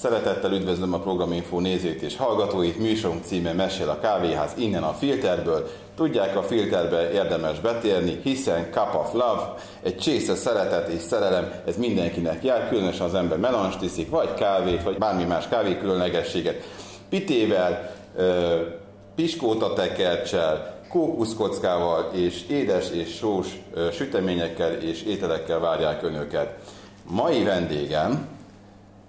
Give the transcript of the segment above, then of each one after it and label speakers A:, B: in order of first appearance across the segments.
A: Szeretettel üdvözlöm a Programinfo nézőit és hallgatóit. Műsorunk címe Mesél a kávéház innen a filterből. Tudják, a filterbe érdemes betérni, hiszen Cup of Love, egy csésze szeretet és szerelem, ez mindenkinek jár, különösen az ember melanst iszik, vagy kávét, vagy bármi más kávé különlegességet. Pitével, piskóta tekercsel, kókuszkockával és édes és sós süteményekkel és ételekkel várják önöket. Mai vendégem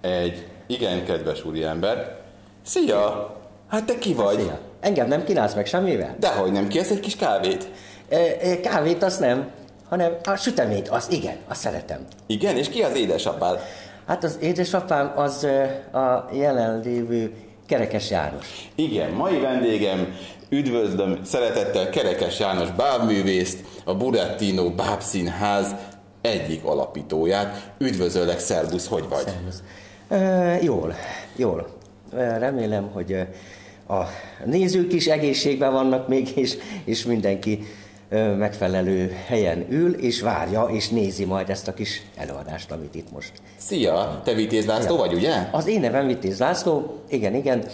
A: egy igen kedves úriember. Szia! Hát te ki vagy? Szia!
B: Engem nem kínálsz meg semmivel?
A: Dehogy nem, kérsz egy kis kávét?
B: E, e, kávét azt nem, hanem a süteményt, az igen, azt szeretem.
A: Igen, és ki az édesapád?
B: Hát az édesapám az a jelenlévő Kerekes János.
A: Igen, mai vendégem, üdvözlöm szeretettel Kerekes János bábművészt, a Burettino Bábszínház egyik alapítóját. Üdvözöllek, szervusz, hogy vagy? Szervusz.
B: Jól, jól. Remélem, hogy a nézők is egészségben vannak még, és, és mindenki megfelelő helyen ül, és várja, és nézi majd ezt a kis előadást, amit itt most.
A: Szia, te Vitéz László vagy, ugye?
B: Az én nevem Vitéz László, igen, igen.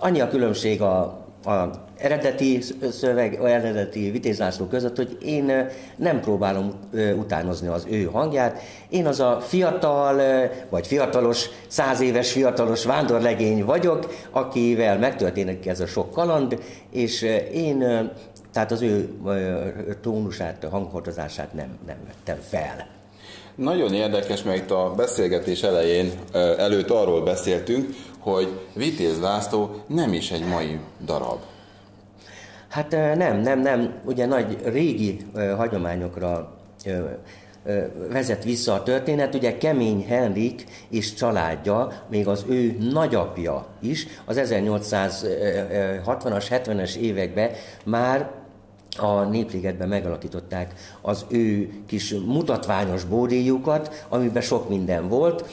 B: Annyi a különbség a a eredeti szöveg, eredeti Vitéz László között, hogy én nem próbálom utánozni az ő hangját. Én az a fiatal, vagy fiatalos, száz éves fiatalos vándorlegény vagyok, akivel megtörténik ez a sok kaland, és én tehát az ő tónusát, hanghordozását nem, nem vettem fel.
A: Nagyon érdekes, mert itt a beszélgetés elején előtt arról beszéltünk, hogy Vitéz László nem is egy mai darab.
B: Hát nem, nem, nem. Ugye nagy régi hagyományokra vezet vissza a történet. Ugye Kemény Henrik és családja, még az ő nagyapja is az 1860-as, 70-es években már a Népligetben megalakították az ő kis mutatványos bódéjukat, amiben sok minden volt,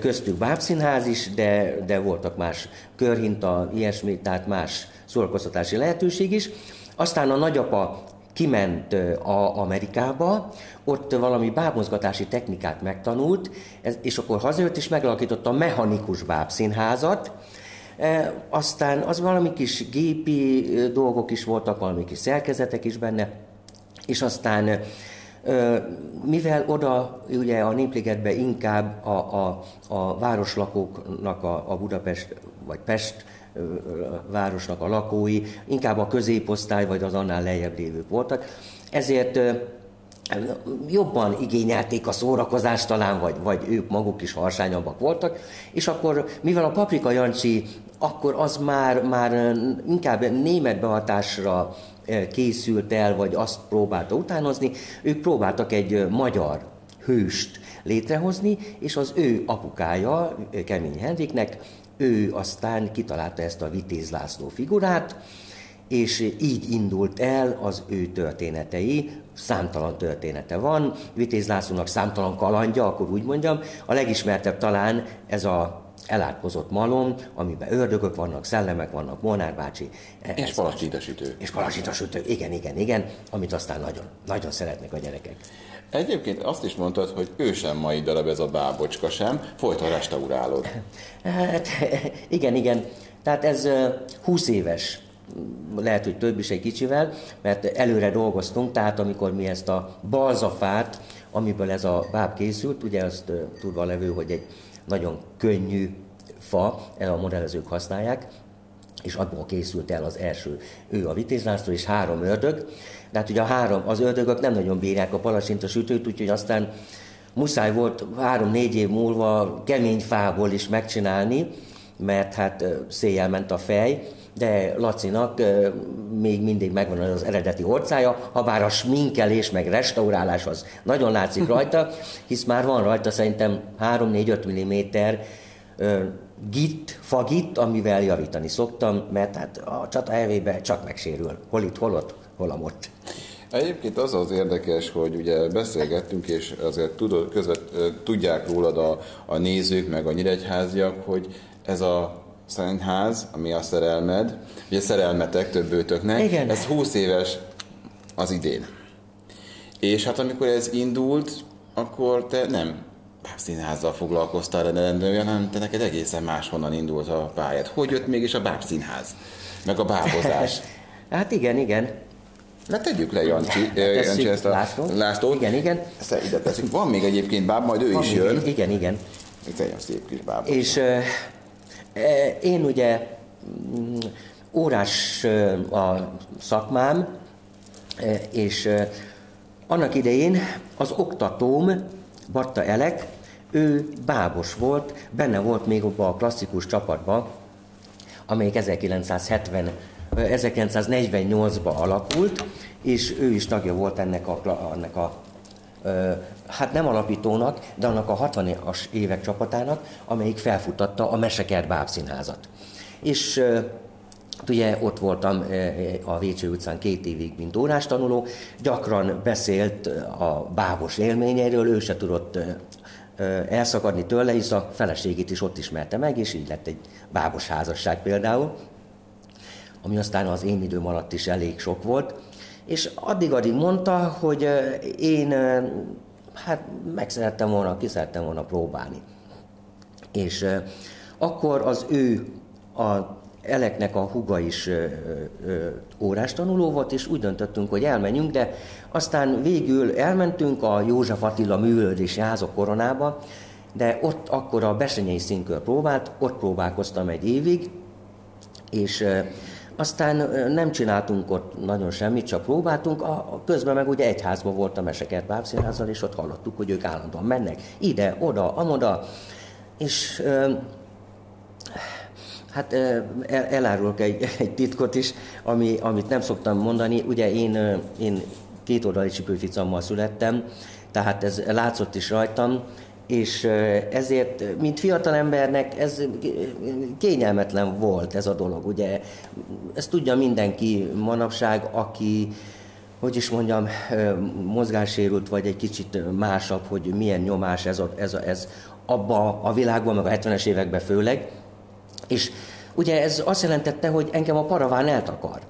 B: köztük bábszínház is, de, de voltak más körhinta, ilyesmi, tehát más szórakoztatási lehetőség is. Aztán a nagyapa kiment a Amerikába, ott valami bábmozgatási technikát megtanult, és akkor hazajött és megalakította a mechanikus bábszínházat, E, aztán az valami kis gépi dolgok is voltak, valami kis szerkezetek is benne, és aztán mivel oda ugye a Népligetbe inkább a, a, a városlakóknak a, a Budapest vagy Pest városnak a lakói, inkább a középosztály vagy az annál lejjebb lévők voltak, ezért jobban igényelték a szórakozást talán, vagy, vagy ők maguk is harsányabbak voltak, és akkor, mivel a Paprika Jancsi akkor az már, már inkább német behatásra készült el, vagy azt próbálta utánozni, ők próbáltak egy magyar hőst létrehozni, és az ő apukája, Kemény Henriknek, ő aztán kitalálta ezt a Vitéz László figurát, és így indult el az ő történetei, számtalan története van, Vitéz Lászlónak számtalan kalandja, akkor úgy mondjam, a legismertebb talán ez a elátkozott malom, amiben ördögök vannak, szellemek vannak, Molnár bácsi.
A: És palacsítasütő.
B: És palacsítasütő, igen, igen, igen, amit aztán nagyon, nagyon szeretnek a gyerekek.
A: Egyébként azt is mondtad, hogy ő sem mai darab ez a bábocska sem, folyton restaurálod.
B: Hát igen, igen. Tehát ez 20 éves lehet, hogy több is egy kicsivel, mert előre dolgoztunk, tehát amikor mi ezt a balzafát, amiből ez a báb készült, ugye azt tudva levő, hogy egy nagyon könnyű fa, el a modellezők használják, és abból készült el az első, ő a vitézlászló és három ördög, de hát ugye a három, az ördögök nem nagyon bírják a palacsinta sütőt, úgyhogy aztán muszáj volt három-négy év múlva kemény fából is megcsinálni, mert hát széjjel ment a fej, de Lacinak még mindig megvan az eredeti orcája, ha bár a sminkelés meg restaurálás az nagyon látszik rajta, hisz már van rajta szerintem 3-4-5 mm git, fagit, amivel javítani szoktam, mert hát a csata elvébe csak megsérül. Hol itt, hol ott, hol amott.
A: Egyébként az az érdekes, hogy ugye beszélgettünk, és azért tudod, közvet, tudják rólad a, a nézők, meg a nyíregyháziak, hogy ez a szentház, ami a szerelmed, ugye szerelmetek többőtöknek, Igen. ez 20 éves az idén. És hát amikor ez indult, akkor te nem bábszínházzal foglalkoztál rendben, hanem te neked egészen máshonnan indult a pályát. Hogy jött mégis a bábszínház? Meg a bábozás?
B: hát igen, igen.
A: Na tegyük le, Jancsi, hát
B: Jancsi ezt a László.
A: László.
B: Igen, igen.
A: Ezt ide teszünk. Van még egyébként báb, majd ő
B: Van
A: is
B: még-
A: jön.
B: Igen, igen.
A: Itt egy szép kis báb.
B: És én ugye mm, órás a szakmám, e, és annak idején az oktatóm, Batta Elek, ő bábos volt, benne volt még abban a klasszikus csapatban, amelyik 1970, ö, 1948-ban alakult, és ő is tagja volt ennek a, ennek a hát nem alapítónak, de annak a 60-as évek csapatának, amelyik felfutatta a Mesekert Bábszínházat. És hát ugye ott voltam a Vécső utcán két évig, mint órástanuló, gyakran beszélt a bábos élményeiről, ő se tudott elszakadni tőle, hisz a feleségét is ott ismerte meg, és így lett egy bábos házasság például ami aztán az én időm alatt is elég sok volt, és addig-addig mondta, hogy én hát meg szerettem volna, ki szerettem volna próbálni. És akkor az ő a Eleknek a huga is ö, órás tanuló volt, és úgy döntöttünk, hogy elmenjünk, de aztán végül elmentünk a József Attila művölődési házak koronába, de ott akkor a Besenyei színkör próbált, ott próbálkoztam egy évig, és aztán nem csináltunk ott nagyon semmit, csak próbáltunk. A, a közben meg ugye egy házban volt a Mesekert Bábszínházzal, és ott hallottuk, hogy ők állandóan mennek ide, oda, amoda, és ö, Hát ö, el, elárulok egy, egy titkot is, ami, amit nem szoktam mondani. Ugye én, én két oldali csipőficammal születtem, tehát ez látszott is rajtam, és ezért, mint fiatal embernek, ez kényelmetlen volt ez a dolog. Ugye ezt tudja mindenki manapság, aki hogy is mondjam, mozgássérült, vagy egy kicsit másabb, hogy milyen nyomás ez, a, ez, a, ez abba a világban, meg a 70-es években főleg, és ugye ez azt jelentette, hogy engem a paraván eltakar.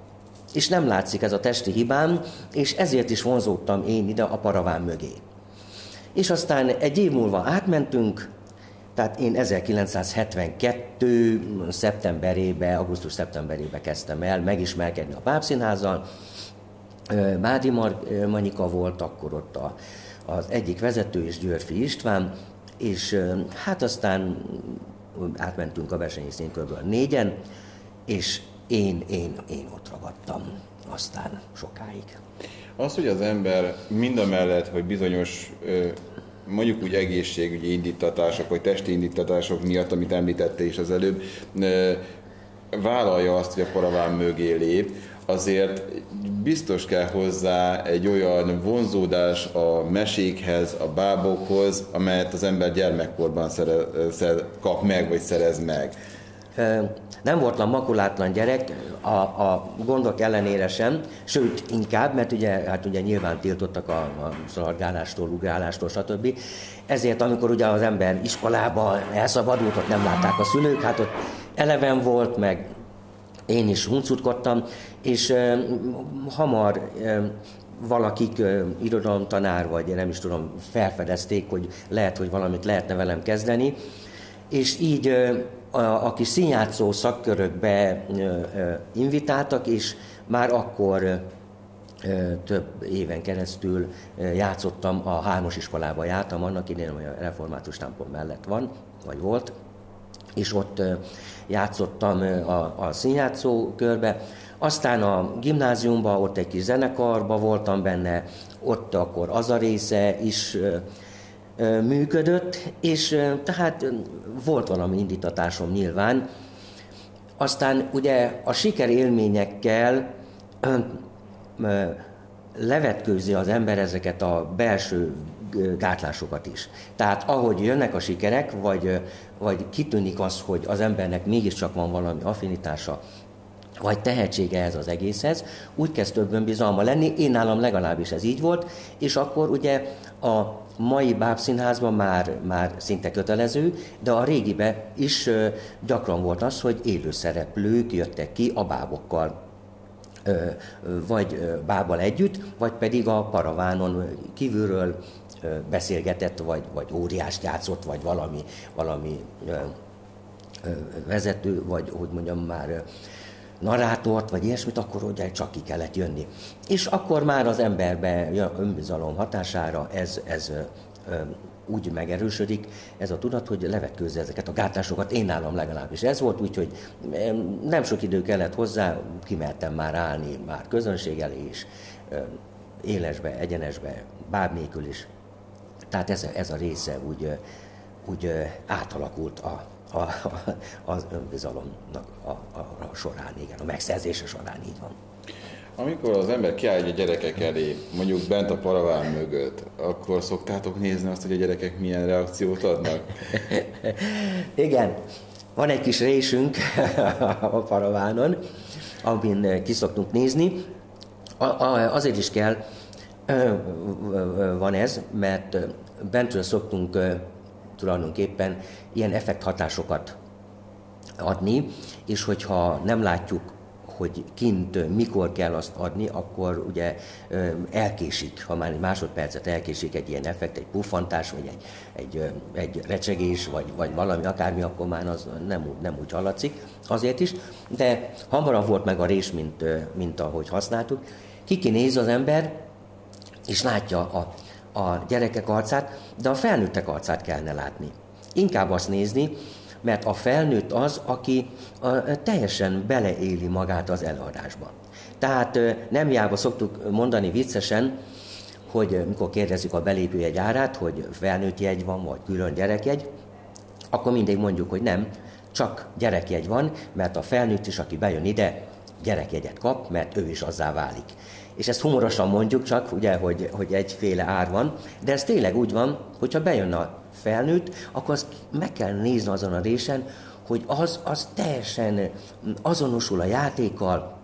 B: És nem látszik ez a testi hibám, és ezért is vonzódtam én ide a paraván mögé. És aztán egy év múlva átmentünk, tehát én 1972. szeptemberébe, augusztus-szeptemberébe kezdtem el megismerkedni a Pápszínházzal. Ö, Manika volt akkor ott a, az egyik vezető, és Györfi István, és hát aztán átmentünk a versenyi színkörből négyen, és én, én, én ott ragadtam aztán sokáig.
A: Az, hogy az ember mind a mellett, hogy bizonyos mondjuk úgy egészségügyi indítatások, vagy testi indítatások miatt, amit említette is az előbb, vállalja azt, hogy a paraván mögé lép, azért biztos kell hozzá egy olyan vonzódás a mesékhez, a bábokhoz, amelyet az ember gyermekkorban szere, szer, kap meg, vagy szerez meg.
B: Nem voltam makulátlan gyerek, a, a gondok ellenére sem, sőt, inkább, mert ugye, hát ugye nyilván tiltottak a, a szaladgálástól, ugrálástól, stb. Ezért, amikor ugye az ember iskolába elszabadult, ott nem látták a szülők, hát ott eleven volt, meg én is huncutkodtam, és ö, hamar ö, valakik, ö, irodalomtanár, vagy nem is tudom, felfedezték, hogy lehet, hogy valamit lehetne velem kezdeni, és így ö, a, a kis színjátszó szakkörökbe invitáltak, és már akkor több éven keresztül játszottam, a hármas iskolába jártam, annak idején, hogy a református támpon mellett van, vagy volt, és ott játszottam a, a színjátszó körbe. Aztán a gimnáziumban, ott egy kis zenekarba voltam benne, ott akkor az a része is működött, és tehát volt valami indítatásom nyilván. Aztán ugye a sikerélményekkel ö, ö, levetkőzi az ember ezeket a belső gátlásokat is. Tehát ahogy jönnek a sikerek, vagy, vagy kitűnik az, hogy az embernek mégiscsak van valami affinitása, vagy tehetsége ez az egészhez, úgy kezd több önbizalma lenni, én nálam legalábbis ez így volt, és akkor ugye a mai bábszínházban már, már szinte kötelező, de a régibe is gyakran volt az, hogy élőszereplők jöttek ki a bábokkal. Vagy bábbal együtt, vagy pedig a paravánon kívülről beszélgetett, vagy, vagy óriást játszott, vagy valami, valami vezető, vagy hogy mondjam már narrátort, vagy ilyesmit, akkor ugye csak ki kellett jönni. És akkor már az emberbe önbizalom hatására ez, ez úgy megerősödik ez a tudat, hogy levetkőzze ezeket a gátlásokat. Én nálam legalábbis ez volt, úgyhogy nem sok idő kellett hozzá, kimertem már állni már közönség elé is, élesbe, egyenesbe, báb is. Tehát ez, ez a része úgy, úgy átalakult a, a, a, az önbizalomnak a, a, a során, igen, a megszerzése során így van.
A: Amikor az ember kiáll a gyerekek elé, mondjuk bent a paraván mögött, akkor szoktátok nézni azt, hogy a gyerekek milyen reakciót adnak?
B: Igen, van egy kis résünk a paravánon, amin kiszoktunk nézni. Azért is kell, van ez, mert bentről szoktunk tulajdonképpen ilyen effekthatásokat adni, és hogyha nem látjuk hogy kint mikor kell azt adni, akkor ugye elkésik, ha már egy másodpercet elkésik egy ilyen effekt, egy puffantás, vagy egy, egy, egy recsegés, vagy, vagy valami akármi, akkor már az nem, nem úgy hallatszik azért is, de hamarabb volt meg a rés, mint, mint ahogy használtuk. Kiki néz az ember, és látja a, a gyerekek arcát, de a felnőttek arcát kellene látni. Inkább azt nézni, mert a felnőtt az, aki a, teljesen beleéli magát az előadásba. Tehát nem jába szoktuk mondani viccesen, hogy mikor kérdezzük a belépőjegy árát, hogy felnőtt jegy van, vagy külön gyerekjegy, akkor mindig mondjuk, hogy nem, csak gyerekjegy van, mert a felnőtt is, aki bejön ide, gyerekjegyet kap, mert ő is azzá válik. És ezt humorosan mondjuk csak, ugye, hogy, hogy egyféle ár van, de ez tényleg úgy van, hogyha bejön a felnőtt, akkor azt meg kell nézni azon a résen, hogy az, az teljesen azonosul a játékkal,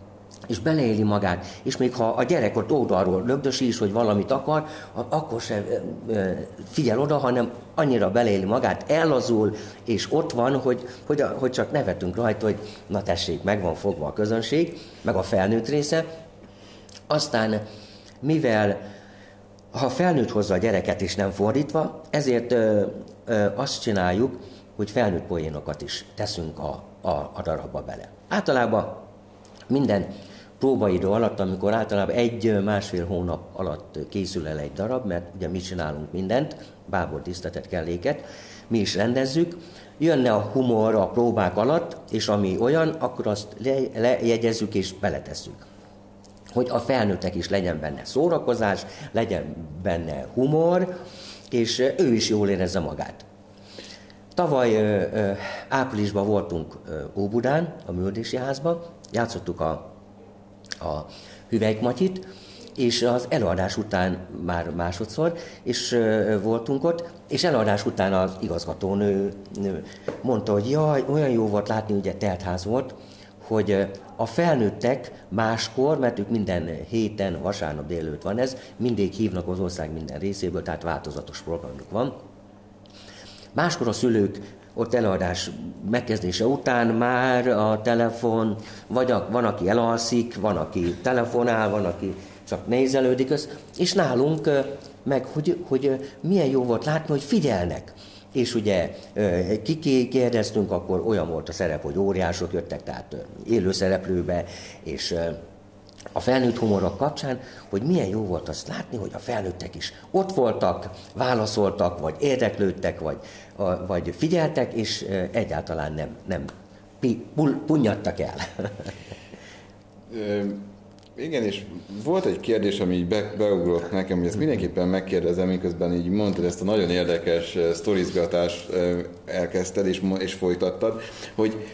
B: és beleéli magát, és még ha a gyerek ott oldalról lögdösi is, hogy valamit akar, akkor se figyel oda, hanem annyira beleéli magát, ellazul, és ott van, hogy, hogy, hogy csak nevetünk rajta, hogy na tessék, meg van fogva a közönség, meg a felnőtt része. Aztán, mivel ha felnőtt hozza a gyereket és nem fordítva, ezért ö, ö, azt csináljuk, hogy felnőtt poénokat is teszünk a, a, a darabba bele. Általában minden próbaidő alatt, amikor általában egy-másfél hónap alatt készül el egy darab, mert ugye mi csinálunk mindent, bábor tisztetet, kelléket, mi is rendezzük, jönne a humor a próbák alatt, és ami olyan, akkor azt le, lejegyezzük és beletesszük hogy a felnőttek is legyen benne szórakozás, legyen benne humor, és ő is jól érezze magát. Tavaly áprilisban voltunk Óbudán, a Műldési házban, játszottuk a, a Hüvelykmatyit, és az előadás után már másodszor, és voltunk ott, és előadás után az igazgatónő nő mondta, hogy jaj, olyan jó volt látni, ugye teltház volt, hogy a felnőttek máskor, mert ők minden héten, vasárnap délőtt van ez, mindig hívnak az ország minden részéből, tehát változatos programjuk van. Máskor a szülők ott előadás megkezdése után már a telefon, vagy a, van, aki elalszik, van, aki telefonál, van, aki csak nézelődik, és nálunk meg, hogy, hogy milyen jó volt látni, hogy figyelnek és ugye kikérdeztünk, akkor olyan volt a szerep, hogy óriások jöttek, tehát élő szereplőbe, és a felnőtt humorok kapcsán, hogy milyen jó volt azt látni, hogy a felnőttek is ott voltak, válaszoltak, vagy érdeklődtek, vagy, vagy figyeltek, és egyáltalán nem, nem punyadtak el.
A: Igen, és volt egy kérdés, ami így be, beugrott nekem, hogy ezt mindenképpen megkérdezem, miközben így mondtad ezt a nagyon érdekes sztorizgatást elkezdted és, és folytattad, hogy,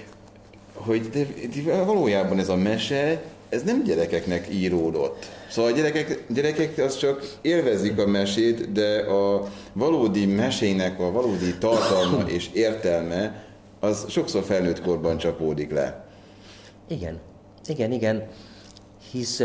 A: hogy de, de valójában ez a mese, ez nem gyerekeknek íródott. Szóval a gyerekek, gyerekek az csak élvezik a mesét, de a valódi mesének a valódi tartalma és értelme az sokszor felnőtt korban csapódik le.
B: Igen, igen, igen hisz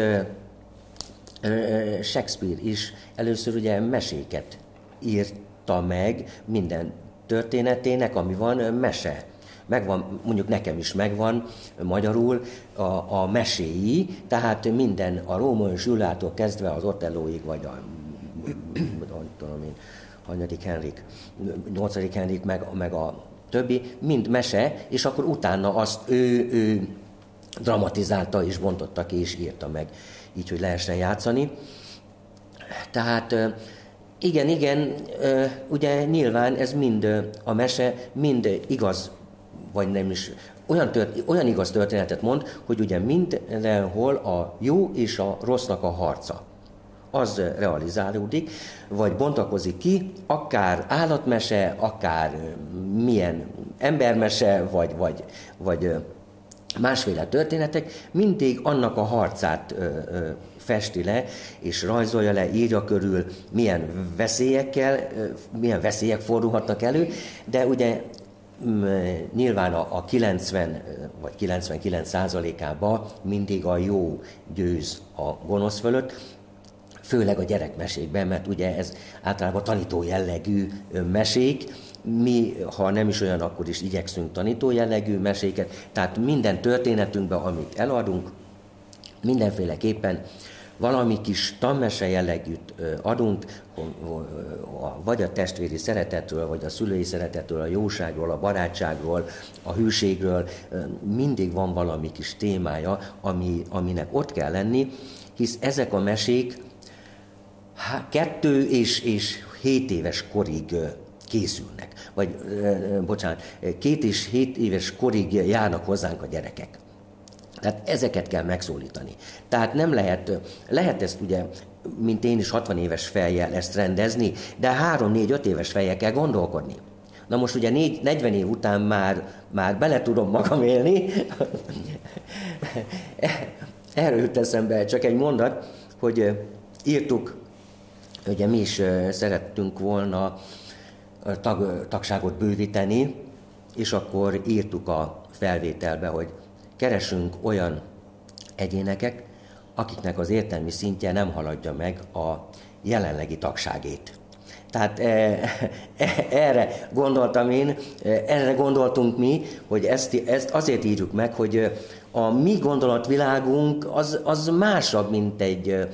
B: Shakespeare is először ugye meséket írta meg minden történetének, ami van, mese. Megvan, mondjuk nekem is megvan magyarul a, a meséi, tehát minden a Római Zsülától kezdve az Otellóig, vagy a tudom én, hanyadik Henrik, nyolcadik Henrik, meg, meg a többi, mind mese, és akkor utána azt ő, ő dramatizálta és bontotta ki és írta meg, így, hogy lehessen játszani. Tehát igen, igen, ugye nyilván ez mind a mese, mind igaz, vagy nem is, olyan, tört, olyan igaz történetet mond, hogy ugye mindenhol a jó és a rossznak a harca az realizálódik, vagy bontakozik ki, akár állatmese, akár milyen embermese, vagy, vagy, vagy másféle történetek, mindig annak a harcát ö, ö, festi le, és rajzolja le, írja körül, milyen veszélyekkel, milyen veszélyek fordulhatnak elő, de ugye nyilván a 90 vagy 99 százalékában mindig a jó győz a gonosz fölött, főleg a gyerekmesékben, mert ugye ez általában tanító jellegű mesék, mi, ha nem is olyan, akkor is igyekszünk tanító jellegű meséket, tehát minden történetünkben, amit eladunk, mindenféleképpen valami kis tanmese jellegűt adunk, vagy a testvéri szeretetről, vagy a szülői szeretetről, a jóságról, a barátságról, a hűségről, mindig van valami kis témája, ami, aminek ott kell lenni, hisz ezek a mesék kettő és, és hét éves korig készülnek. Vagy, bocsánat, két és hét éves korig járnak hozzánk a gyerekek. Tehát ezeket kell megszólítani. Tehát nem lehet, lehet ezt ugye, mint én is 60 éves fejjel ezt rendezni, de 3-4-5 éves fejjel kell gondolkodni. Na most ugye 4, 40 év után már, már bele tudom magam élni. Erről jut eszembe csak egy mondat, hogy írtuk, ugye mi is szerettünk volna tag, tagságot bővíteni, és akkor írtuk a felvételbe, hogy keresünk olyan egyéneket, akiknek az értelmi szintje nem haladja meg a jelenlegi tagságét. Tehát e, e, erre gondoltam én, erre gondoltunk mi, hogy ezt, ezt azért írjuk meg, hogy a mi gondolatvilágunk az, az másabb, mint egy,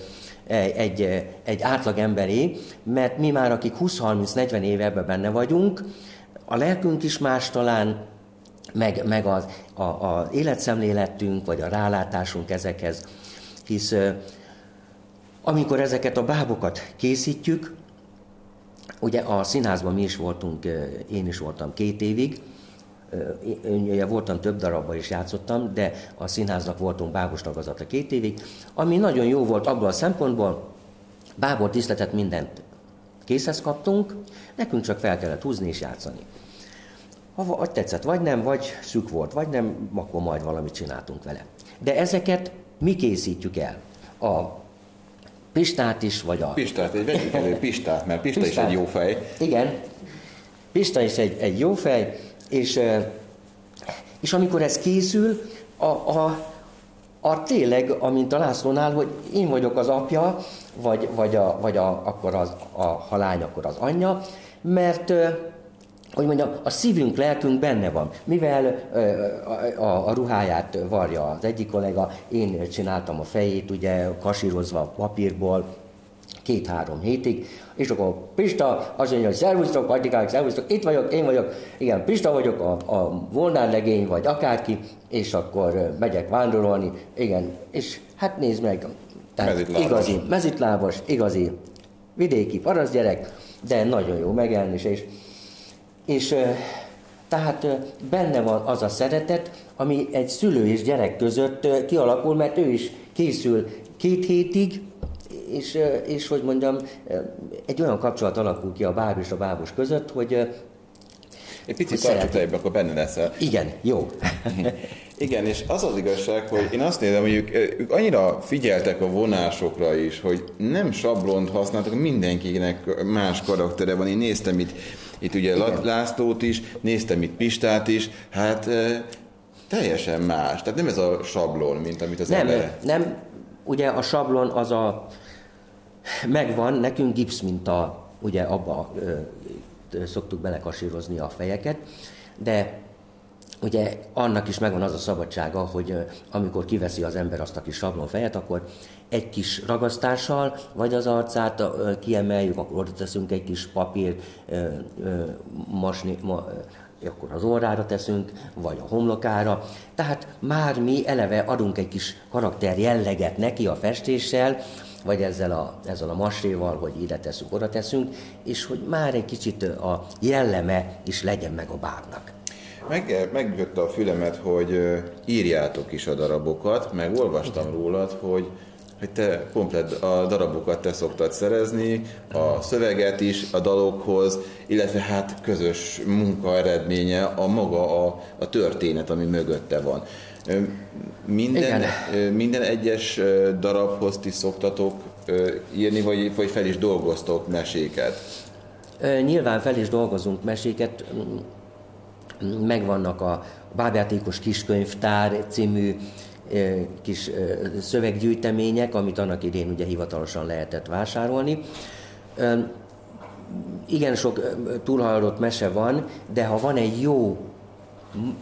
B: egy, egy átlag emberé, mert mi már, akik 20-30-40 éve ebben benne vagyunk, a lelkünk is más talán, meg, meg az, a, a életszemléletünk, vagy a rálátásunk ezekhez. Hisz amikor ezeket a bábokat készítjük, ugye a színházban mi is voltunk, én is voltam két évig, én voltam több darabban is játszottam, de a színháznak voltunk bábos tagozata két évig, ami nagyon jó volt abban a szempontból, bábor tiszteletet mindent készhez kaptunk, nekünk csak fel kellett húzni és játszani. Ha vagy tetszett, vagy nem, vagy szük volt, vagy nem, akkor majd valamit csináltunk vele. De ezeket mi készítjük el. A Pistát is, vagy a...
A: Pistát, egy vegyük elő Pistát, mert Pista Pistát. is egy jó fej.
B: Igen, Pista is egy, egy jó fej, és, és amikor ez készül, a, a, a tényleg, amint a Lászlónál, hogy én vagyok az apja, vagy, vagy, a, vagy a, akkor az, a, ha akkor az anyja, mert hogy mondjam, a szívünk, lelkünk benne van. Mivel a, a, a ruháját varja az egyik kollega, én csináltam a fejét, ugye kasírozva papírból, két-három hétig, és akkor Pista azt mondja, hogy szervusztok, Atikák, szervusztok, itt vagyok, én vagyok, igen, Pista vagyok, a, a Volnár legény, vagy akárki, és akkor megyek vándorolni, igen, és hát nézd meg, tehát mezitlábos. igazi, mezitlábos, igazi vidéki parasztgyerek, de nagyon jó megjelenés, és, és tehát benne van az a szeretet, ami egy szülő és gyerek között kialakul, mert ő is készül két hétig, és, és hogy mondjam, egy olyan kapcsolat alakul ki a báb és a bábos között, hogy
A: egy picit tartsuk lejjebb, akkor benne leszel.
B: Igen, jó.
A: Igen, és az az igazság, hogy én azt nézem, hogy ők, ők annyira figyeltek a vonásokra is, hogy nem sablont használtak, mindenkinek más karaktere van. Én néztem itt, itt ugye Igen. Lászlót is, néztem itt Pistát is, hát teljesen más. Tehát nem ez a sablon, mint amit az
B: nem, ember... Nem, ugye a sablon az a megvan, nekünk gipsz minta, ugye abba ö, szoktuk belekasírozni a fejeket, de ugye annak is megvan az a szabadsága, hogy amikor kiveszi az ember azt a kis sablonfejet, akkor egy kis ragasztással, vagy az arcát kiemeljük, akkor oda teszünk egy kis papír, masni, ma, akkor az orrára teszünk, vagy a homlokára. Tehát már mi eleve adunk egy kis karakter jelleget neki a festéssel, vagy ezzel a, ezzel a masréval, hogy ide teszünk, oda teszünk, és hogy már egy kicsit a jelleme is legyen meg a bábnak.
A: Meg, megjött a fülemet, hogy írjátok is a darabokat, meg olvastam rólad, hogy hogy te komplet a darabokat te szoktad szerezni, a szöveget is a dalokhoz, illetve hát közös munka eredménye a maga a, a történet, ami mögötte van. Minden, Igen. minden egyes darabhoz ti szoktatok írni, vagy, vagy fel is dolgoztok meséket?
B: Nyilván fel is dolgozunk meséket, megvannak a Bábjátékos Kiskönyvtár című kis szöveggyűjtemények, amit annak idén ugye hivatalosan lehetett vásárolni. Igen sok túlhajlott mese van, de ha van egy jó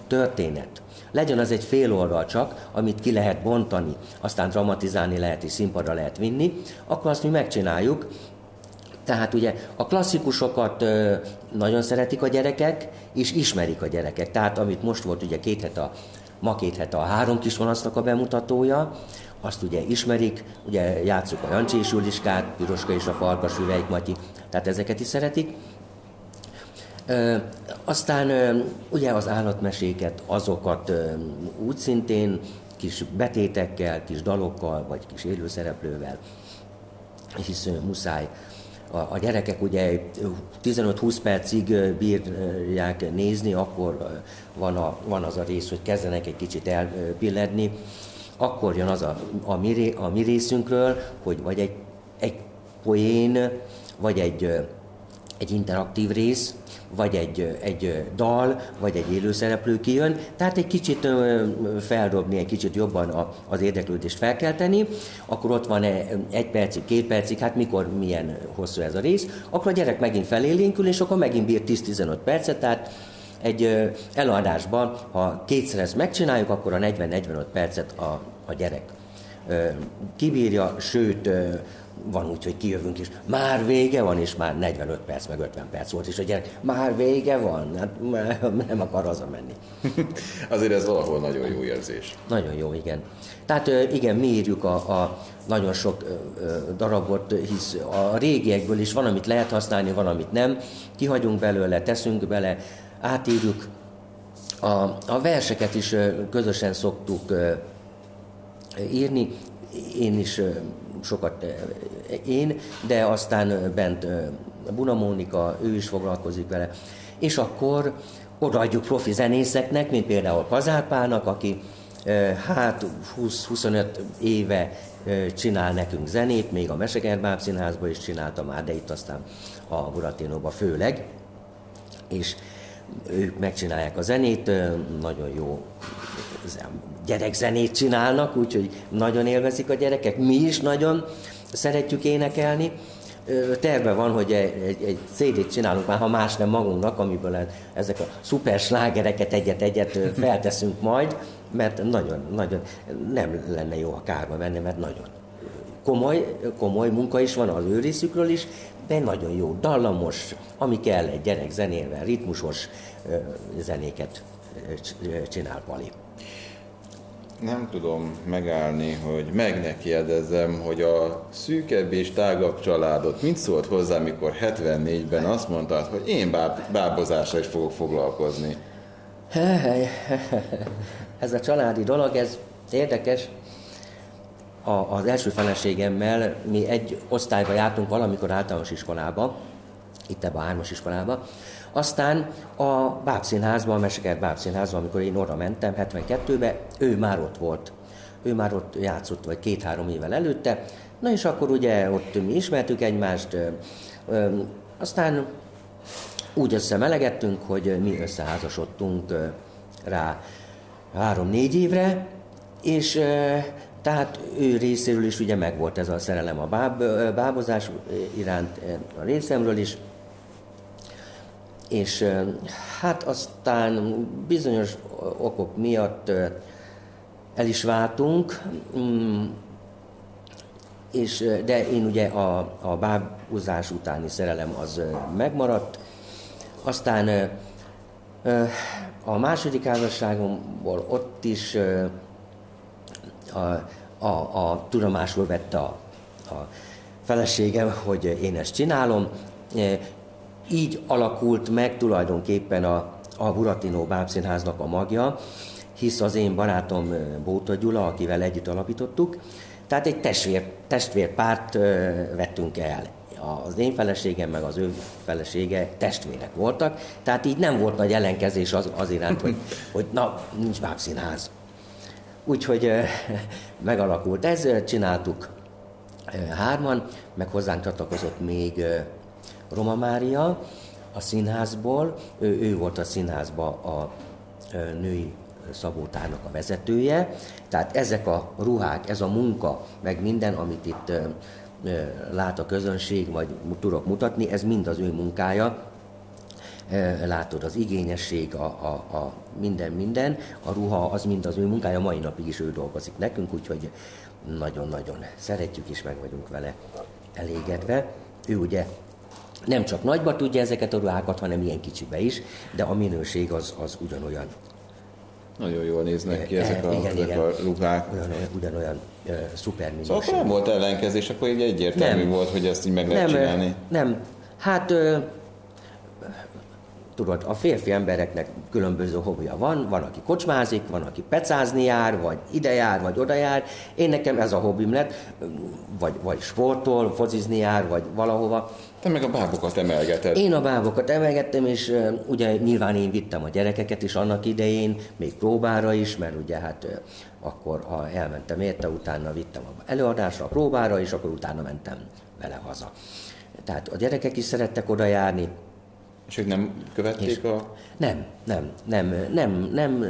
B: történet, legyen az egy fél oldal csak, amit ki lehet bontani, aztán dramatizálni lehet és színpadra lehet vinni, akkor azt mi megcsináljuk. Tehát ugye a klasszikusokat nagyon szeretik a gyerekek, és ismerik a gyerekek. Tehát amit most volt ugye két hete a Ma két hete a három kisvanasznak a bemutatója, azt ugye ismerik, ugye játsszuk a Jancsi és Juliskát, Piroska és a Farkas, Üveik Matyi, tehát ezeket is szeretik. Ö, aztán ö, ugye az állatmeséket, azokat ö, úgy szintén kis betétekkel, kis dalokkal, vagy kis élőszereplővel, hisz muszáj a, a gyerekek ugye 15-20 percig bírják nézni, akkor van, a, van az a rész, hogy kezdenek egy kicsit elpilledni, akkor jön az a, a, mi, a mi részünkről, hogy vagy egy, egy poén, vagy egy, egy interaktív rész, vagy egy, egy dal, vagy egy élőszereplő kijön, tehát egy kicsit feldobni, egy kicsit jobban az érdeklődést felkelteni, akkor ott van egy percig, két percig, hát mikor, milyen hosszú ez a rész, akkor a gyerek megint felélénkül, és akkor megint bír 10-15 percet, tehát egy előadásban, ha kétszer ezt megcsináljuk, akkor a 40-45 percet a, a gyerek kibírja, sőt, van úgy, hogy kijövünk, és már vége van, és már 45 perc, meg 50 perc volt, és a gyerek, már vége van, hát nem akar hazamenni.
A: Azért ez valahol nagyon jó érzés.
B: Nagyon jó, igen. Tehát igen, mi írjuk a, a nagyon sok darabot, hisz a régiekből is van, amit lehet használni, van, amit nem. Kihagyunk belőle, teszünk bele, átírjuk. A, a verseket is közösen szoktuk írni. Én is sokat én, de aztán bent Buna Mónika, ő is foglalkozik vele. És akkor odaadjuk profi zenészeknek, mint például Kazárpának, aki hát 20-25 éve csinál nekünk zenét, még a Mesegerbáb színházban is csinálta már, de itt aztán a Buratinóban főleg. És ők megcsinálják a zenét, nagyon jó gyerekzenét csinálnak, úgyhogy nagyon élvezik a gyerekek, mi is nagyon szeretjük énekelni. Terve van, hogy egy, egy, CD-t csinálunk már, ha más nem magunknak, amiből ezek a szuper slágereket egyet-egyet felteszünk majd, mert nagyon, nagyon nem lenne jó, ha kárba menne, mert nagyon komoly, komoly munka is van az ő részükről is, de nagyon jó, dallamos, ami kell egy gyerek zenével, ritmusos zenéket csinál Pali
A: nem tudom megállni, hogy meg ne kérdezzem, hogy a szűkebb és tágabb családot mit szólt hozzá, mikor 74-ben azt mondtad, hogy én báb, bábozással is fogok foglalkozni?
B: Ez a családi dolog, ez érdekes. A, az első feleségemmel mi egy osztályba jártunk valamikor általános iskolába, itt ebbe a hármas iskolába, aztán a Bábszínházban, a Meseker Bábszínházban, amikor én oda mentem 72-ben, ő már ott volt. Ő már ott játszott, vagy két-három évvel előtte. Na és akkor ugye ott mi ismertük egymást, aztán úgy összemelegettünk, hogy mi összeházasodtunk ö, rá három-négy évre, és tehát ő részéről is ugye megvolt ez a szerelem a báb, bábozás iránt, a részemről is, és hát aztán bizonyos okok miatt el is váltunk, mm, és, de én ugye a, a bábúzás utáni szerelem az megmaradt. Aztán a második házasságomból ott is a, a, a tudomásul vette a, a feleségem, hogy én ezt csinálom. Így alakult meg tulajdonképpen a, a Buratino Bábszínháznak a magja, hisz az én barátom Bóta Gyula, akivel együtt alapítottuk, tehát egy testvér, testvérpárt vettünk el. Az én feleségem meg az ő felesége testvérek voltak, tehát így nem volt nagy ellenkezés az, az iránt, hogy, hogy na, nincs bábszínház. Úgyhogy megalakult ez, csináltuk hárman, meg hozzánk csatlakozott még Roma Mária a színházból, ő, ő volt a színházba a női szabótárnak a vezetője. Tehát ezek a ruhák, ez a munka, meg minden, amit itt lát a közönség, vagy tudok mutatni, ez mind az ő munkája. Látod, az igényesség, a, a, a minden, minden, a ruha, az mind az ő munkája, mai napig is ő dolgozik nekünk, úgyhogy nagyon-nagyon szeretjük és meg vagyunk vele elégedve. Ő ugye nem csak nagyba tudja ezeket a ruhákat, hanem ilyen kicsibe is, de a minőség az, az ugyanolyan
A: nagyon jól néznek ki ezek a, igen, ezek igen. a ruhák.
B: Olyan, ugyanolyan uh, szuper
A: minőség. Szóval akkor nem volt ellenkezés, akkor így egyértelmű nem. volt, hogy ezt így meg lehet
B: nem,
A: csinálni.
B: Nem, hát uh, tudod, a férfi embereknek különböző hobbija van, van, aki kocsmázik, van, aki pecázni jár, vagy ide jár, vagy oda jár. Én nekem ez a hobbim lett, vagy, vagy sportol, fozizni jár, vagy valahova.
A: Te meg a bábokat emelgeted.
B: Én a bábokat emelgettem, és uh, ugye nyilván én vittem a gyerekeket is annak idején, még próbára is, mert ugye hát uh, akkor ha elmentem érte, utána vittem a előadásra, a próbára, és akkor utána mentem vele haza. Tehát a gyerekek is szerettek oda járni,
A: és ők nem követték és a...
B: Nem, nem, nem, nem, nem.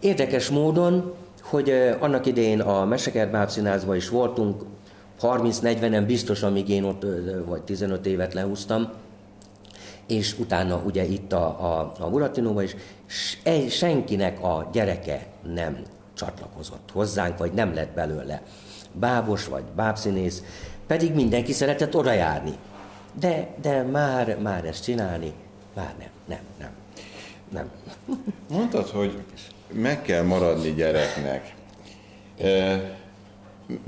B: Érdekes módon, hogy annak idején a Mesekert Bábszínházban is voltunk, 30-40-en biztos, amíg én ott vagy 15 évet lehúztam, és utána ugye itt a, a, a Muratinóban is senkinek a gyereke nem csatlakozott hozzánk, vagy nem lett belőle bábos vagy bábszínész, pedig mindenki szeretett oda járni. De, de már, már ezt csinálni, már nem, nem, nem, nem.
A: Mondtad, hogy meg kell maradni gyereknek. E,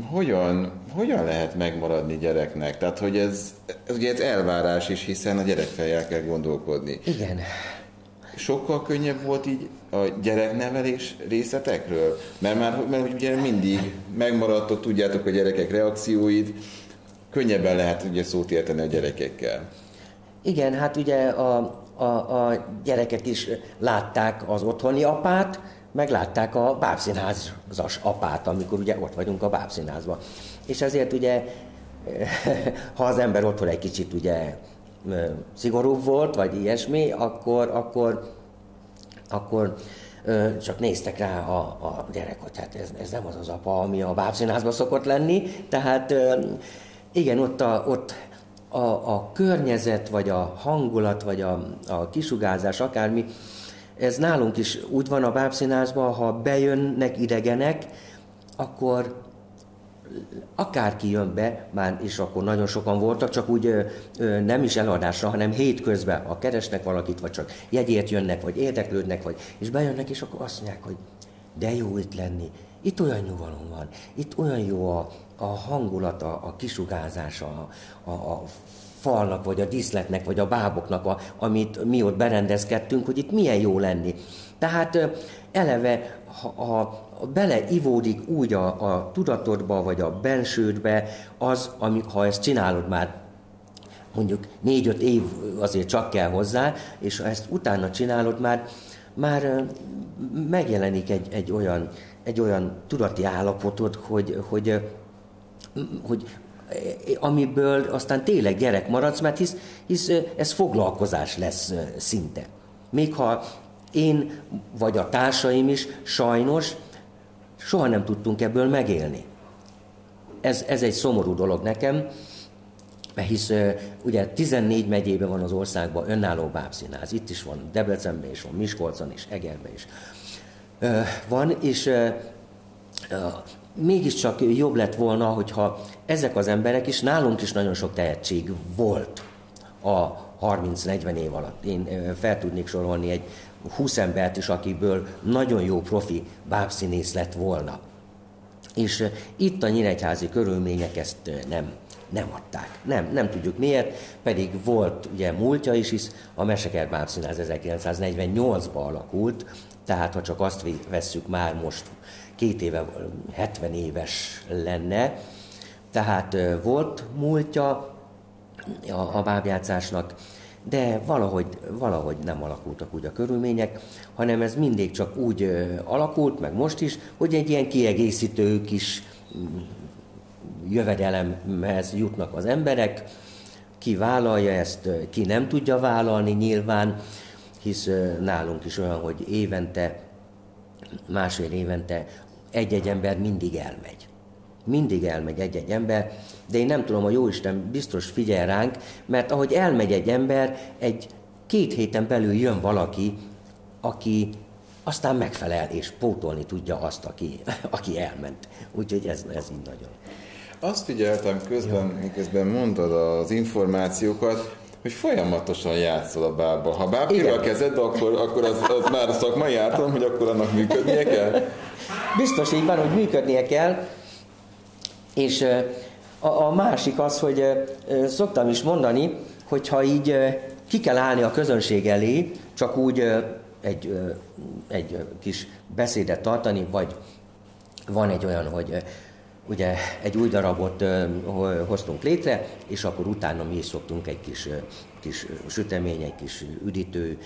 A: hogyan, hogyan lehet megmaradni gyereknek? Tehát, hogy ez, ez ugye ez elvárás is, hiszen a gyerek fel kell gondolkodni.
B: Igen.
A: Sokkal könnyebb volt így a gyereknevelés részletekről? Mert már mert ugye mindig megmaradtok, tudjátok a gyerekek reakcióit, könnyebben lehet ugye szót érteni a gyerekekkel.
B: Igen, hát ugye a, a, a gyerekek is látták az otthoni apát, meg látták a bábszínházas apát, amikor ugye ott vagyunk a bábszínházban. És ezért ugye, ha az ember otthon egy kicsit ugye szigorúbb volt, vagy ilyesmi, akkor, akkor, akkor csak néztek rá a, a gyerek, hogy hát ez, ez nem az az apa, ami a bábszínházban szokott lenni, tehát igen, ott, a, ott a, a környezet, vagy a hangulat, vagy a, a kisugázás, akármi, ez nálunk is úgy van a bábszínházban, ha bejönnek idegenek, akkor akárki jön be, már is akkor nagyon sokan voltak, csak úgy ö, ö, nem is eladásra, hanem hétközben, ha keresnek valakit, vagy csak jegyért jönnek, vagy érdeklődnek, vagy, és bejönnek, és akkor azt mondják, hogy de jó itt lenni, itt olyan nyugalom van, itt olyan jó a, a hangulata, a kisugázása, a, a, a falnak, vagy a díszletnek, vagy a báboknak, a, amit mi ott berendezkedtünk, hogy itt milyen jó lenni. Tehát eleve, ha, ha beleivódik úgy a, a tudatodba, vagy a bensődbe, az, ami, ha ezt csinálod már mondjuk négy-öt év azért csak kell hozzá, és ha ezt utána csinálod, már, már megjelenik egy, egy, olyan, egy olyan tudati állapotod, hogy, hogy hogy amiből aztán tényleg gyerek maradsz, mert hisz, hisz ez foglalkozás lesz szinte. Még ha én vagy a társaim is sajnos soha nem tudtunk ebből megélni. Ez, ez egy szomorú dolog nekem, mert hisz ugye 14 megyében van az országban önálló bábszínház, itt is van, Debrecenben is van, Miskolcon is, Egerben is van, és mégiscsak jobb lett volna, hogyha ezek az emberek is, nálunk is nagyon sok tehetség volt a 30-40 év alatt. Én fel tudnék sorolni egy 20 embert is, akiből nagyon jó profi bábszínész lett volna. És itt a nyíregyházi körülmények ezt nem, nem adták. Nem, nem tudjuk miért, pedig volt ugye múltja is, hisz a Meseker Bábszínház 1948-ban alakult, tehát ha csak azt vesszük már most két éve 70 éves lenne, tehát volt múltja a, a bábjátszásnak, de valahogy, valahogy nem alakultak úgy a körülmények, hanem ez mindig csak úgy alakult, meg most is, hogy egy ilyen kiegészítő kis mm, jövedelemhez jutnak az emberek, ki vállalja ezt, ki nem tudja vállalni nyilván, hisz nálunk is olyan, hogy évente, másfél évente egy-egy ember mindig elmegy. Mindig elmegy egy-egy ember, de én nem tudom, a Jóisten biztos figyel ránk, mert ahogy elmegy egy ember, egy két héten belül jön valaki, aki aztán megfelel és pótolni tudja azt, aki, aki elment. Úgyhogy ez, ez így nagyon.
A: Azt figyeltem közben, miközben mondtad az információkat, hogy folyamatosan játszol a bába. Ha báb a kezedbe, akkor, akkor az, az már a szakmai ártalom, hogy akkor annak működnie kell?
B: Biztos így van, hogy működnie kell, és a, a másik az, hogy szoktam is mondani, hogyha így ki kell állni a közönség elé, csak úgy egy, egy kis beszédet tartani, vagy van egy olyan, hogy ugye egy új darabot hoztunk létre, és akkor utána mi is szoktunk egy kis, kis sütemény, egy kis üdítő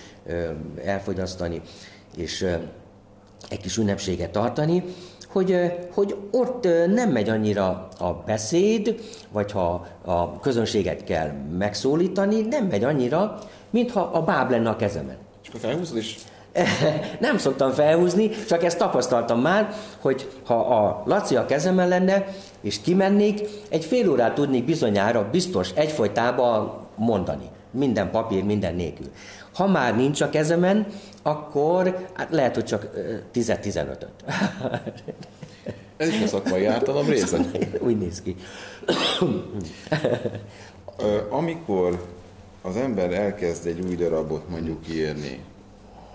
B: elfogyasztani, és egy kis ünnepséget tartani, hogy, hogy ott nem megy annyira a beszéd, vagy ha a közönséget kell megszólítani, nem megy annyira, mintha a báb lenne a kezemen.
A: És akkor felhúzod is
B: nem szoktam felhúzni, csak ezt tapasztaltam már, hogy ha a Laci a kezemen lenne, és kimennék, egy fél órát tudnék bizonyára biztos egyfolytában mondani. Minden papír, minden nélkül. Ha már nincs a kezemen, akkor hát lehet, hogy csak 10-15-öt.
A: Ez is a szakmai ártalom része.
B: Úgy néz ki.
A: Amikor az ember elkezd egy új darabot mondjuk írni,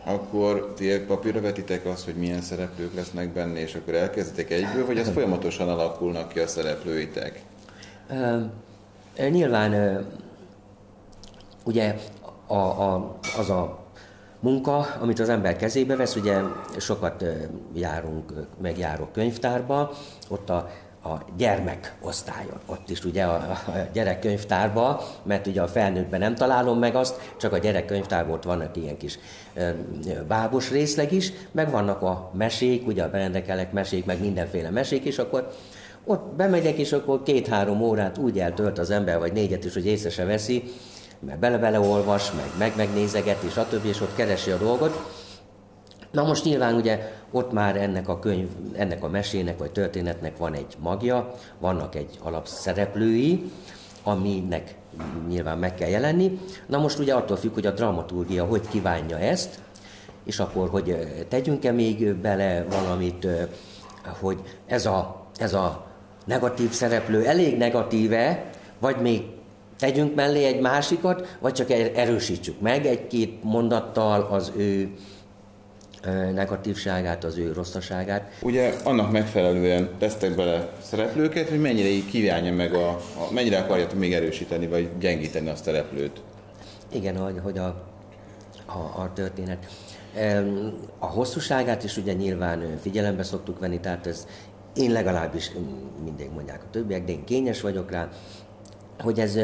A: akkor ti papírra vetitek azt, hogy milyen szereplők lesznek benne, és akkor elkezditek egyből, vagy az folyamatosan alakulnak ki a szereplőitek?
B: E, nyilván ugye a, a, az a munka, amit az ember kezébe vesz, ugye sokat járunk, megjárok könyvtárba, ott a a gyermek osztályon. Ott is ugye a, a gyerekkönyvtárba, mert ugye a felnőttben nem találom meg azt, csak a gyerekkönyvtárban ott vannak ilyen kis e, bábos részleg is, meg vannak a mesék, ugye a berendekelek mesék, meg mindenféle mesék, és akkor ott bemegyek, és akkor két-három órát úgy eltölt az ember, vagy négyet is, hogy észre se veszi, mert bele-bele olvas, meg, meg megnézeget, és többi, és ott keresi a dolgot. Na most nyilván ugye ott már ennek a könyv, ennek a mesének vagy történetnek van egy magja, vannak egy alapszereplői, aminek nyilván meg kell jelenni. Na most ugye attól függ, hogy a dramaturgia hogy kívánja ezt, és akkor, hogy tegyünk-e még bele valamit, hogy ez a, ez a negatív szereplő elég negatíve, vagy még tegyünk mellé egy másikat, vagy csak er-, erősítsük meg egy-két mondattal az ő negatívságát, az ő rosszaságát.
A: Ugye annak megfelelően tesztek bele szereplőket, hogy mennyire így kívánja meg, a, a mennyire akarjátok még erősíteni, vagy gyengíteni a szereplőt.
B: Igen, hogy, hogy a, a, a történet. A hosszúságát is ugye nyilván figyelembe szoktuk venni, tehát ez én legalábbis mindig mondják a többiek, de én kényes vagyok rá, hogy ez,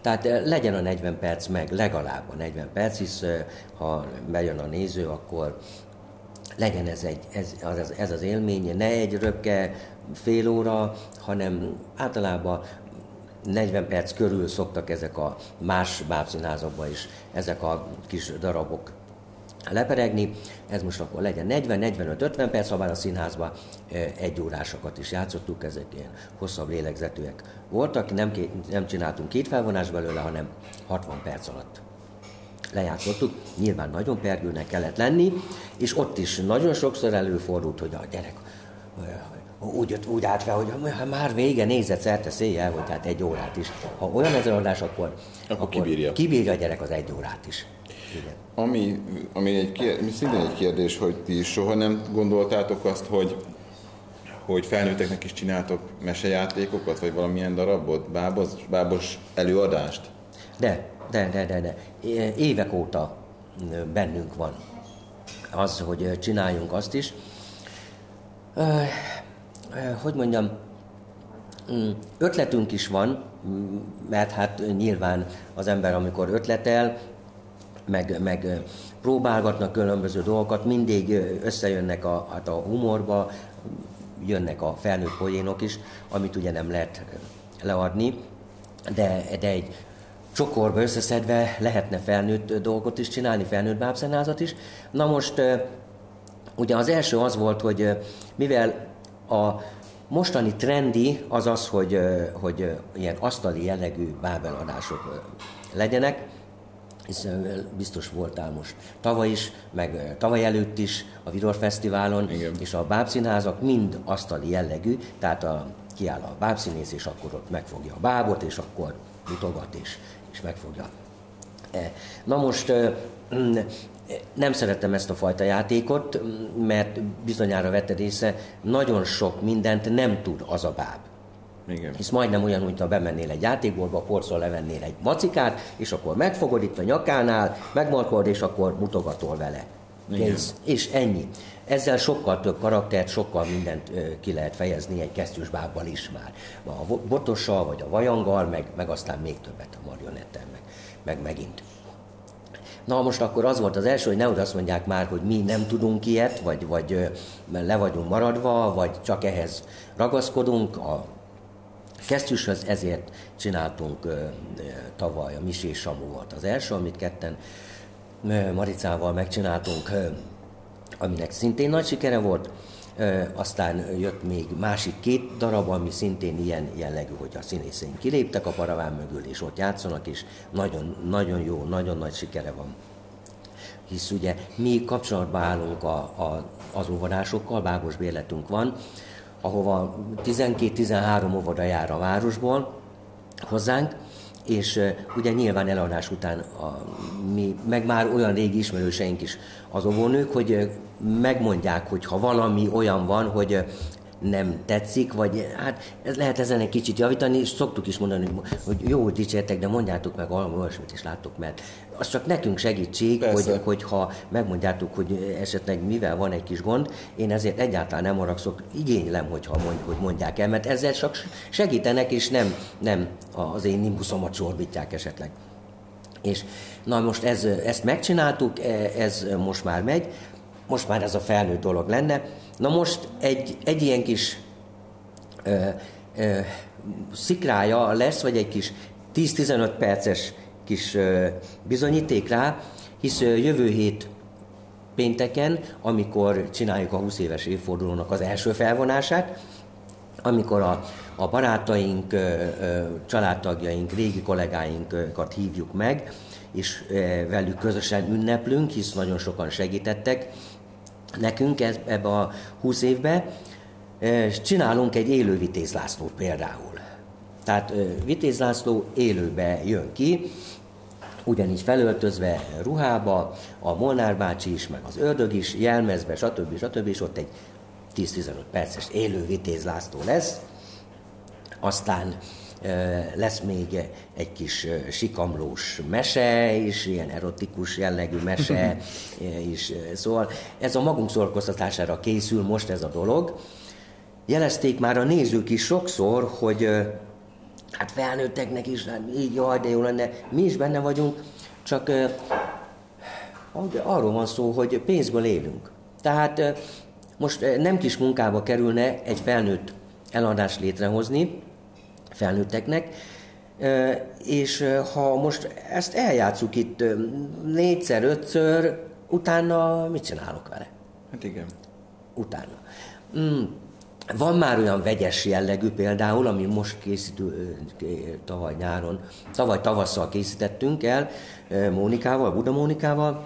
B: tehát legyen a 40 perc meg, legalább a 40 perc, hisz ha bejön a néző, akkor legyen ez, egy, ez, az, ez az élmény, ne egy röpke fél óra, hanem általában 40 perc körül szoktak ezek a más bábszínházakban is ezek a kis darabok leperegni. Ez most akkor legyen 40-45-50 perc, ha bár a színházban egy órásokat is játszottuk, ezek ilyen hosszabb lélegzetűek voltak, nem, nem csináltunk két felvonás belőle, hanem 60 perc alatt lejátszottuk. Nyilván nagyon pergőnek kellett lenni, és ott is nagyon sokszor előfordult, hogy a gyerek úgy, úgy állt fel, hogy már vége nézett szerte széjjel, hogy hát egy órát is. Ha olyan ez adás, akkor,
A: akkor, akkor kibírja.
B: kibírja a gyerek az egy órát is.
A: Igen. Ami, ami egy kérdés, szintén egy kérdés, hogy ti soha nem gondoltátok azt, hogy hogy felnőtteknek is csináltok mesejátékokat, vagy valamilyen darabot, bábos, bábos előadást?
B: De, de, de, de, de. Évek óta bennünk van az, hogy csináljunk azt is. Hogy mondjam, mm, ötletünk is van, mert hát nyilván az ember, amikor ötletel, meg, meg próbálgatnak különböző dolgokat, mindig összejönnek a, hát a humorba, jönnek a felnőtt poénok is, amit ugye nem lehet leadni, de, de egy csokorba összeszedve lehetne felnőtt dolgot is csinálni, felnőtt bábszenázat is. Na most ugye az első az volt, hogy mivel a mostani trendi az az, hogy, hogy ilyen asztali jellegű bábeladások legyenek, hiszen biztos voltál most tavaly is, meg tavaly előtt is a Vidor Fesztiválon, Igen. és a bábszínházak mind asztali jellegű, tehát a, kiáll a bábszínész, és akkor ott megfogja a bábot, és akkor mutogat, és, és megfogja. E, na most nem szerettem ezt a fajta játékot, mert bizonyára vetted észre, nagyon sok mindent nem tud az a báb. Igen. Hisz majdnem olyan, mint ha bemennél egy játékbolba, porszol levennél egy macikát, és akkor megfogod itt a nyakánál, megmarkolod, és akkor mutogatol vele. Kész. És ennyi. Ezzel sokkal több karaktert, sokkal mindent ki lehet fejezni egy kesztyűs bábbal is már. A botossal, vagy a vajanggal, meg, meg aztán még többet a marionettel, meg, meg megint. Na most akkor az volt az első, hogy nehogy azt mondják már, hogy mi nem tudunk ilyet, vagy, vagy le vagyunk maradva, vagy csak ehhez ragaszkodunk. A kesztyűshöz ezért csináltunk tavaly, a Misi és Samu volt az első, amit ketten Maricával megcsináltunk, aminek szintén nagy sikere volt. Aztán jött még másik két darab, ami szintén ilyen jellegű, hogy a színészeink kiléptek a paraván mögül, és ott játszanak, és nagyon, nagyon jó, nagyon nagy sikere van. Hisz ugye mi kapcsolatban állunk a, a, az óvodásokkal, bábos bérletünk van, ahova 12-13 óvoda jár a városból hozzánk, és ugye nyilván eladás után a, mi, meg már olyan régi ismerőseink is az óvónők, hogy megmondják, hogy ha valami olyan van, hogy nem tetszik, vagy hát ez lehet ezen egy kicsit javítani, és szoktuk is mondani, hogy jó, dicsértek, de mondjátok meg valami olyasmit is láttok, mert az csak nekünk segítség, hogy, hogy ha megmondjátok, hogy esetleg mivel van egy kis gond, én ezért egyáltalán nem haragszok, igénylem, hogyha mond, hogy mondják el, mert ezzel csak segítenek, és nem, nem az én nimbuszomat sorbítják esetleg. És na most ez, ezt megcsináltuk, e, ez most már megy, most már ez a felnőtt dolog lenne. Na most egy, egy ilyen kis ö, ö, szikrája lesz, vagy egy kis 10-15 perces kis ö, bizonyíték rá, hisz ö, jövő hét pénteken, amikor csináljuk a 20 éves évfordulónak az első felvonását, amikor a, a barátaink, családtagjaink, régi kollégáinkat hívjuk meg, és velük közösen ünneplünk, hisz nagyon sokan segítettek nekünk ebbe a 20 évbe. Csinálunk egy élő Vitéz Lászlót például. Tehát Vitéz László élőbe jön ki, ugyanígy felöltözve ruhába, a Molnár bácsi is, meg az ördög is, jelmezve, stb. stb. és ott egy 10-15 perces élő Vitéz László lesz. Aztán lesz még egy kis sikamlós mese is, ilyen erotikus jellegű mese is. Szóval ez a magunk szórakoztatására készül most ez a dolog. Jelezték már a nézők is sokszor, hogy hát felnőtteknek is, hát így jaj, de jó lenne, mi is benne vagyunk, csak arról van szó, hogy pénzből élünk. Tehát most nem kis munkába kerülne egy felnőtt eladást létrehozni, felnőtteknek, és ha most ezt eljátszuk itt négyszer, ötször, utána mit csinálok vele?
A: Hát igen.
B: Utána. Mm, van már olyan vegyes jellegű például, ami most készítő, tavaly nyáron, tavaly tavasszal készítettünk el Mónikával, Buda Mónikával,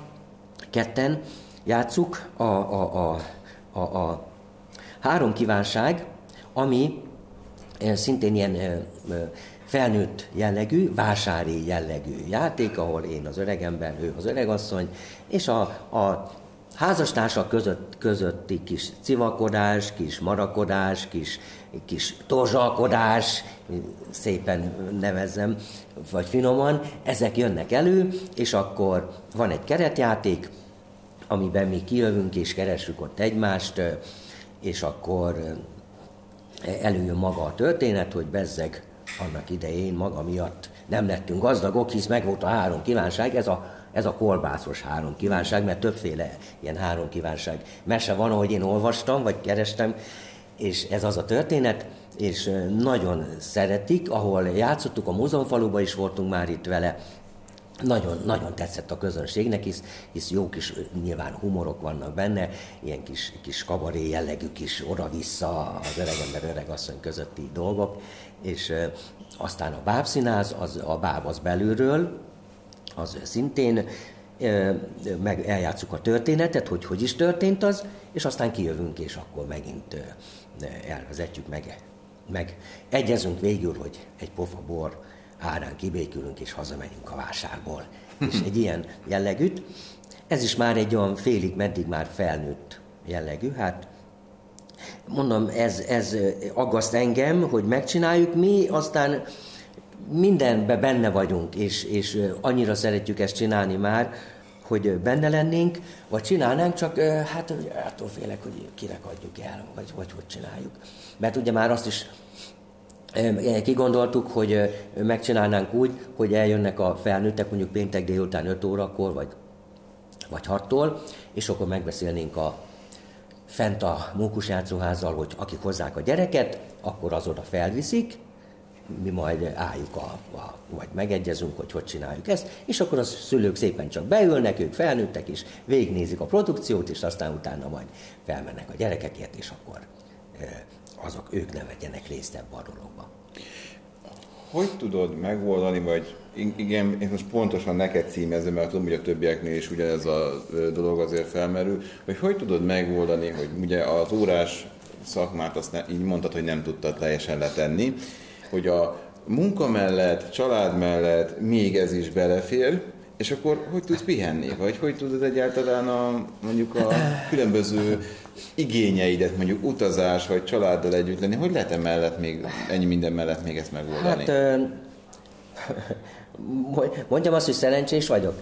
B: ketten játszuk a, a, a, a, a három kívánság, ami szintén ilyen felnőtt jellegű, vásári jellegű játék, ahol én az öregember, ő az öregasszony, és a, a házastársak között, közötti kis civakodás, kis marakodás, kis, kis torzsalkodás, szépen nevezzem, vagy finoman, ezek jönnek elő, és akkor van egy keretjáték, amiben mi kijövünk és keressük ott egymást, és akkor előjön maga a történet, hogy bezzeg annak idején maga miatt nem lettünk gazdagok, hisz meg volt a három kívánság, ez a, ez a kolbászos három kívánság, mert többféle ilyen három kívánság mese van, ahogy én olvastam, vagy kerestem, és ez az a történet, és nagyon szeretik, ahol játszottuk, a múzeumfaluban is voltunk már itt vele, nagyon, nagyon tetszett a közönségnek, hisz, hisz jó kis nyilván humorok vannak benne, ilyen kis, kis kabaré jellegű kis oda-vissza az öregember öregasszony közötti dolgok, és e, aztán a bábszínáz, az, a báb az belülről, az szintén e, meg eljátszuk a történetet, hogy hogy is történt az, és aztán kijövünk, és akkor megint e, elvezetjük meg, meg egyezünk végül, hogy egy pofa bor árán kibékülünk és hazamegyünk a vásárból. és egy ilyen jellegűt. Ez is már egy olyan félig, meddig már felnőtt jellegű. Hát mondom, ez, ez aggaszt engem, hogy megcsináljuk mi, aztán mindenbe benne vagyunk, és, és annyira szeretjük ezt csinálni már, hogy benne lennénk, vagy csinálnánk, csak hát attól félek, hogy kinek adjuk el, vagy, vagy hogy csináljuk. Mert ugye már azt is Kigondoltuk, hogy megcsinálnánk úgy, hogy eljönnek a felnőttek mondjuk péntek délután 5 órakor, vagy, vagy 6-tól, és akkor megbeszélnénk a, fent a mókus játszóházzal, hogy akik hozzák a gyereket, akkor az oda felviszik, mi majd álljuk, a, a, vagy megegyezünk, hogy hogy csináljuk ezt, és akkor a szülők szépen csak beülnek, ők felnőttek is, végignézik a produkciót, és aztán utána majd felmennek a gyerekekért, és akkor azok ők ne vegyenek részt ebbe a dologba.
A: Hogy tudod megoldani, vagy igen, én most pontosan neked címezem, mert tudom, hogy a többieknél is ugyanez a dolog azért felmerül, hogy hogy tudod megoldani, hogy ugye az órás szakmát azt ne, így mondtad, hogy nem tudtad teljesen letenni, hogy a munka mellett, család mellett még ez is belefér, és akkor hogy tudsz pihenni? Vagy hogy tudod egyáltalán a, mondjuk a különböző igényeidet, mondjuk utazás, vagy családdal együtt lenni, hogy lehet mellett még, ennyi minden mellett még ezt megoldani? Hát, ö,
B: mondjam azt, hogy szerencsés vagyok?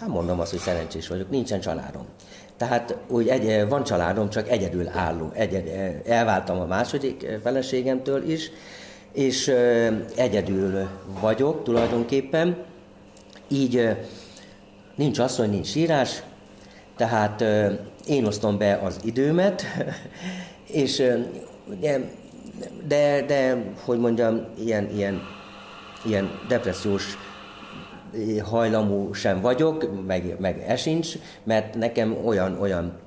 B: Hát mondom azt, hogy szerencsés vagyok, nincsen családom. Tehát úgy egy, van családom, csak egyedül álló. Egyed, elváltam a második feleségemtől is, és egyedül vagyok tulajdonképpen így nincs asszony, nincs írás, tehát én osztom be az időmet, és de, de, de hogy mondjam, ilyen, ilyen, ilyen depressziós hajlamú sem vagyok, meg, meg esincs, mert nekem olyan, olyan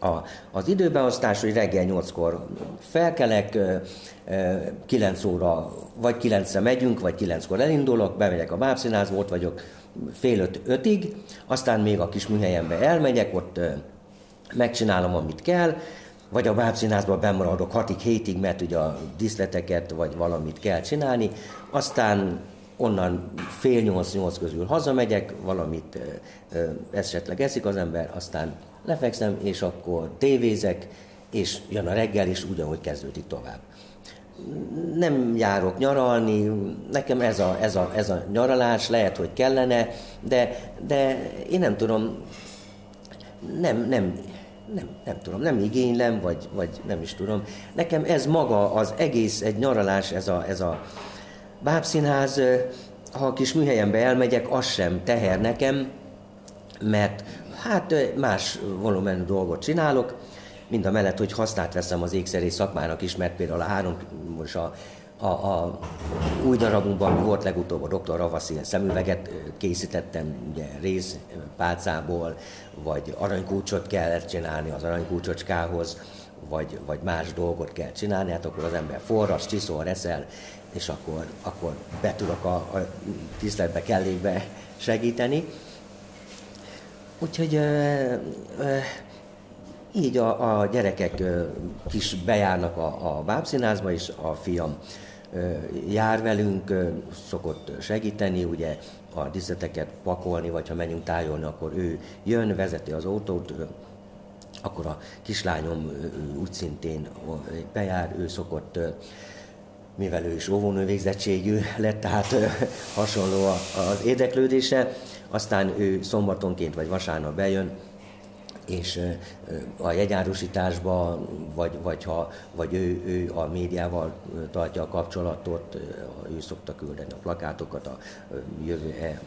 B: a, az időbeosztás, hogy reggel 8-kor felkelek, 9 óra, vagy 9 megyünk, vagy 9-kor elindulok, bemegyek a bábszínházba, ott vagyok fél öt, ötig, aztán még a kis műhelyembe elmegyek, ott megcsinálom, amit kell, vagy a bábszínházban bemaradok hatig, hétig, mert ugye a diszleteket, vagy valamit kell csinálni, aztán onnan fél nyolc-nyolc közül hazamegyek, valamit esetleg eszik az ember, aztán lefekszem, és akkor tévézek, és jön a reggel, és ugyanúgy kezdődik tovább. Nem járok nyaralni, nekem ez a, ez a, ez a nyaralás lehet, hogy kellene, de, de én nem tudom, nem, nem, nem, nem tudom, nem igénylem, vagy, vagy nem is tudom. Nekem ez maga, az egész, egy nyaralás, ez a, ez a bábszínház, ha a kis műhelyembe elmegyek, az sem teher nekem, mert hát más volumenű dolgot csinálok, mind a mellett, hogy hasznát veszem az ékszerész szakmának is, mert például a három, most a, a, a új darabunkban, ami volt legutóbb, a Dr. Ravaszil szemüveget készítettem, ugye rézpálcából, vagy aranykulcsot kellett csinálni az aranykulcsocskához, vagy, vagy más dolgot kell csinálni, hát akkor az ember forras, csiszol, reszel, és akkor, akkor be tudok a, a tiszteletbe, kellékbe segíteni. Úgyhogy e, e, így a, a gyerekek e, kis bejárnak a, a bábszínázba, és a fiam jár velünk, szokott segíteni, ugye a díszleteket pakolni, vagy ha menjünk tájolni, akkor ő jön, vezeti az autót, akkor a kislányom úgy szintén bejár, ő szokott, mivel ő is óvónő végzettségű lett, tehát hasonló az érdeklődése, aztán ő szombatonként vagy vasárnap bejön, és a jegyárusításba, vagy, vagy, ha, vagy ő, ő a médiával tartja a kapcsolatot, ő szokta küldeni a plakátokat, a jövő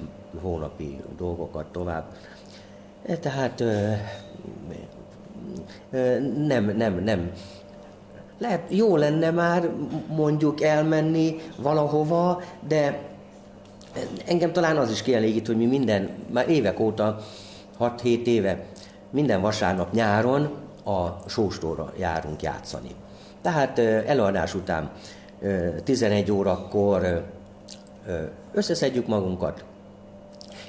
B: hónapi dolgokat tovább. E, tehát nem, nem, nem. Lehet, jó lenne már mondjuk elmenni valahova, de engem talán az is kielégít, hogy mi minden, már évek óta, 6-7 éve minden vasárnap nyáron a sóstóra járunk játszani. Tehát előadás után 11 órakor összeszedjük magunkat,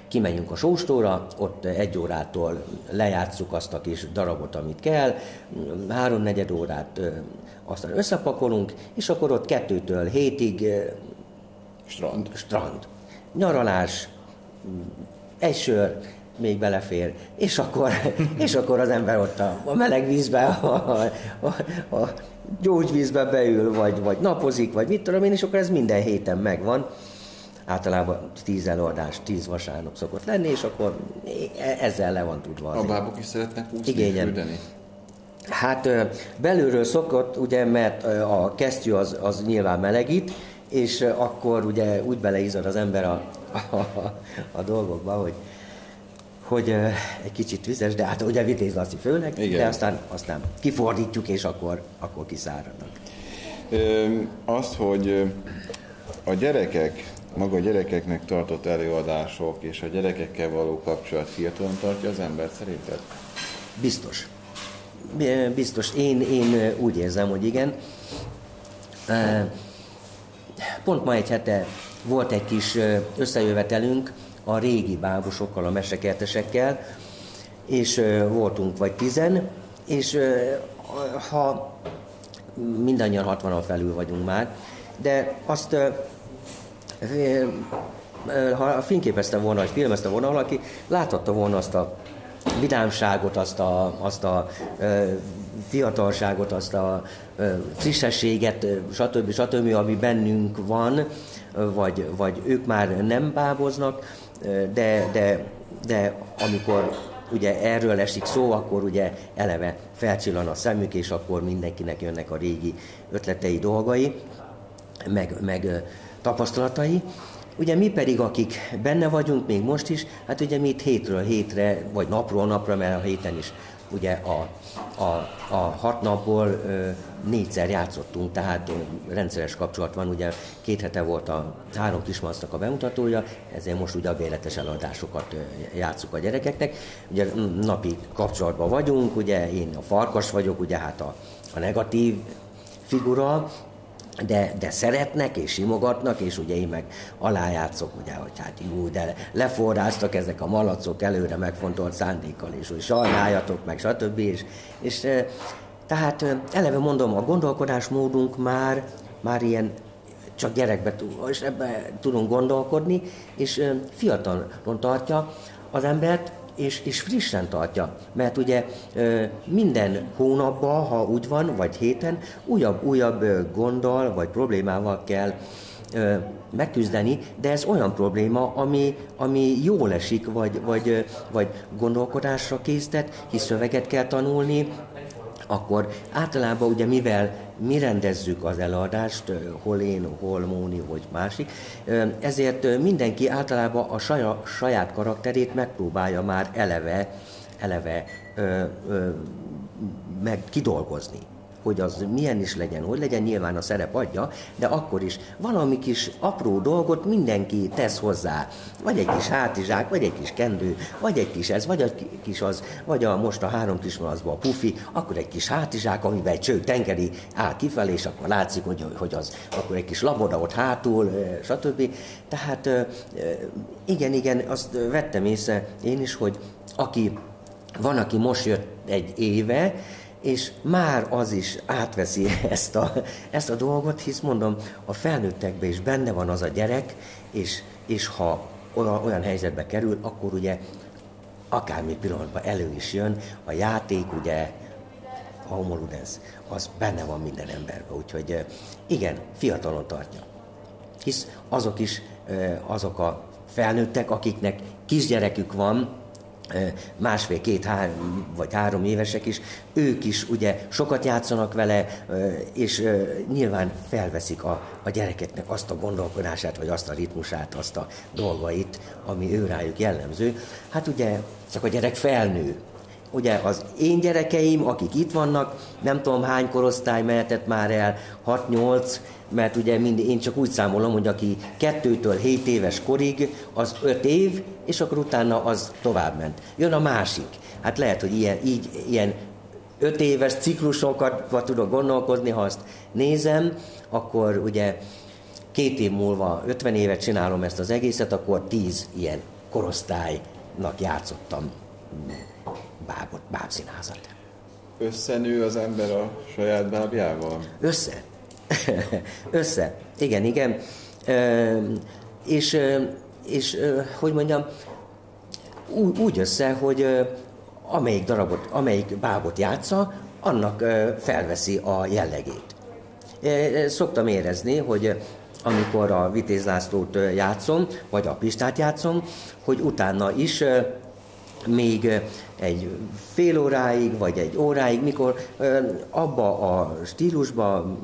B: kimegyünk a sóstóra, ott egy órától lejátszuk azt a kis darabot, amit kell, háromnegyed órát aztán összepakolunk, és akkor ott kettőtől hétig
A: strand.
B: strand. Nyaralás, egy sör, még belefér, és akkor, és akkor az ember ott a, a meleg vízbe, a, a, a, gyógyvízbe beül, vagy, vagy napozik, vagy mit tudom én, és akkor ez minden héten megvan. Általában tíz előadás, tíz vasárnap szokott lenni, és akkor ezzel le van tudva.
A: A bábok is szeretnek úszni, Igényen. fürdeni?
B: Hát belülről szokott, ugye, mert a kesztyű az, az nyilván melegít, és akkor ugye úgy beleizad az ember a, a, a, a dolgokba, hogy hogy egy kicsit vizes, de hát ugye Vitéz Laci főleg, Igen. de aztán, aztán kifordítjuk, és akkor, akkor kiszáradnak.
A: Ö, azt, hogy a gyerekek, maga a gyerekeknek tartott előadások és a gyerekekkel való kapcsolat fiatalon tartja az embert szerinted?
B: Biztos. Biztos. Én, én úgy érzem, hogy igen. Pont ma egy hete volt egy kis összejövetelünk, a régi bábusokkal, a mesekertesekkel, és voltunk vagy tizen, és ha mindannyian 60-an felül vagyunk már, de azt ha fényképezte volna, vagy filmezte volna valaki, láthatta volna azt a vidámságot, azt a, azt a fiatalságot, azt a frissességet, stb. stb., ami bennünk van, vagy, vagy ők már nem báboznak, de, de, de amikor ugye erről esik szó, akkor ugye eleve felcsillan a szemük, és akkor mindenkinek jönnek a régi ötletei, dolgai, meg, meg tapasztalatai. Ugye mi pedig, akik benne vagyunk még most is, hát ugye mi itt hétről hétre, vagy napról napra, mert a héten is ugye a, a, a hat napból négyszer játszottunk, tehát rendszeres kapcsolat van, ugye két hete volt a három kismasznak a bemutatója, ezért most ugye a véletes eladásokat játszuk a gyerekeknek. Ugye napi kapcsolatban vagyunk, ugye én a farkas vagyok, ugye hát a, a negatív figura, de, de szeretnek és simogatnak, és ugye én meg alájátszok, ugye, hogy hát jó, de leforráztak ezek a malacok előre megfontolt szándékkal, és hogy sajnáljatok meg, stb. És, és tehát eleve mondom, a gondolkodásmódunk már, már ilyen csak gyerekbe és ebbe tudunk gondolkodni, és fiatalon tartja az embert, és, és frissen tartja. Mert ugye minden hónapban, ha úgy van, vagy héten, újabb-újabb gonddal vagy problémával kell megküzdeni, de ez olyan probléma, ami, ami jól esik, vagy, vagy, vagy gondolkodásra késztet, hisz szöveget kell tanulni, akkor általában ugye mivel mi rendezzük az eladást, hol én, hol Móni, vagy másik, ezért mindenki általában a saját, saját karakterét megpróbálja már eleve, eleve ö, ö, meg kidolgozni hogy az milyen is legyen, hogy legyen, nyilván a szerep adja, de akkor is valami kis apró dolgot mindenki tesz hozzá. Vagy egy kis hátizsák, vagy egy kis kendő, vagy egy kis ez, vagy egy kis az, vagy a most a három kis malacba a pufi, akkor egy kis hátizsák, amiben egy cső tengeri áll kifelé, és akkor látszik, hogy, hogy az, akkor egy kis laboda ott hátul, stb. Tehát igen, igen, azt vettem észre én is, hogy aki van, aki most jött egy éve, és már az is átveszi ezt a, ezt a dolgot, hisz mondom, a felnőttekben is benne van az a gyerek, és, és ha olyan, olyan helyzetbe kerül, akkor ugye akármi pillanatban elő is jön, a játék ugye, a homoludens, az benne van minden emberben, úgyhogy igen, fiatalon tartja. Hisz azok is, azok a felnőttek, akiknek kisgyerekük van, másfél, két, három, vagy három évesek is, ők is ugye sokat játszanak vele, és nyilván felveszik a, a gyerekeknek azt a gondolkodását, vagy azt a ritmusát, azt a dolgait, ami ő rájuk jellemző. Hát ugye csak a gyerek felnő, ugye az én gyerekeim, akik itt vannak, nem tudom hány korosztály mehetett már el, 6-8, mert ugye mind, én csak úgy számolom, hogy aki kettőtől 7 éves korig, az 5 év, és akkor utána az tovább ment. Jön a másik. Hát lehet, hogy ilyen, így, ilyen 5 éves ciklusokat tudok gondolkozni, ha azt nézem, akkor ugye két év múlva, 50 évet csinálom ezt az egészet, akkor 10 ilyen korosztálynak játszottam bábot, bábszínázat.
A: Összenő az ember a saját bábjával?
B: Össze. Össze. Igen, igen. Ö, és, és hogy mondjam, úgy össze, hogy amelyik darabot, amelyik bábot játsza, annak felveszi a jellegét. Szoktam érezni, hogy amikor a Vitéz Lászlót játszom, vagy a Pistát játszom, hogy utána is még egy fél óráig, vagy egy óráig, mikor abba a stílusba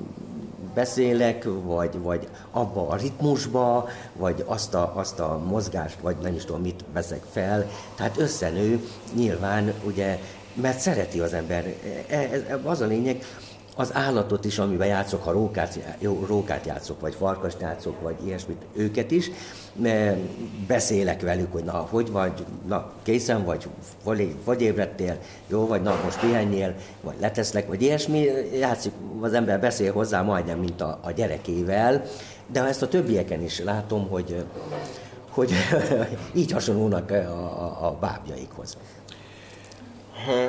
B: beszélek, vagy, vagy abba a ritmusba, vagy azt a, azt a mozgást, vagy nem is tudom mit veszek fel. Tehát összenő nyilván, ugye, mert szereti az ember. Ez, ez, az a lényeg, az állatot is, amiben játszok, ha rókát, jó, rókát játszok, vagy farkast játszok, vagy ilyesmit, őket is, beszélek velük, hogy na, hogy vagy, na, készen vagy, vagy, vagy ébredtél, jó, vagy na, most pihenjél, vagy leteszlek, vagy ilyesmi, játszik, az ember beszél hozzá majdnem, mint a, a gyerekével, de ezt a többieken is látom, hogy, hogy így hasonlulnak a, a, a bábjaikhoz.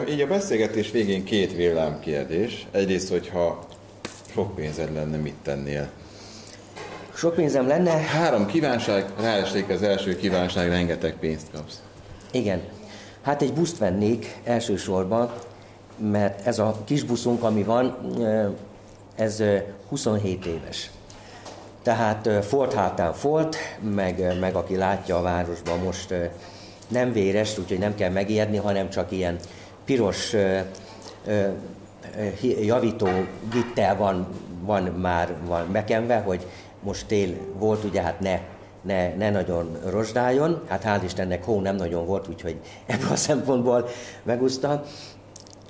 A: Így a beszélgetés végén két kérdés. Egyrészt, hogyha sok pénzed lenne, mit tennél?
B: Sok pénzem lenne?
A: Három kívánság, ráesik az első kívánság, rengeteg pénzt kapsz.
B: Igen. Hát egy buszt vennék elsősorban, mert ez a kis buszunk, ami van, ez 27 éves. Tehát Ford hátán Ford, meg, meg aki látja a városban most nem véres, úgyhogy nem kell megijedni, hanem csak ilyen piros ö, ö, javító gittel van, van már van bekenve, hogy most tél volt, ugye hát ne, ne, ne nagyon rozsdáljon. Hát hál' Istennek hó nem nagyon volt, úgyhogy ebből a szempontból megúszta.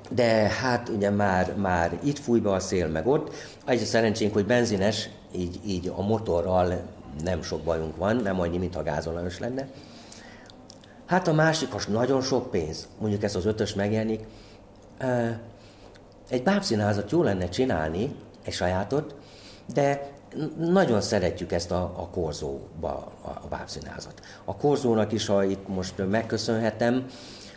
B: De hát ugye már, már itt fúj be a szél, meg ott. Az a szerencsénk, hogy benzines, így, így a motorral nem sok bajunk van, nem annyi, mint a gázolajos lenne. Hát a másik, az nagyon sok pénz, mondjuk ez az ötös megjelenik, egy bábszínházat jó lenne csinálni, egy sajátot, de nagyon szeretjük ezt a, a korzóba a, a bábszínházat. A korzónak is, ha itt most megköszönhetem,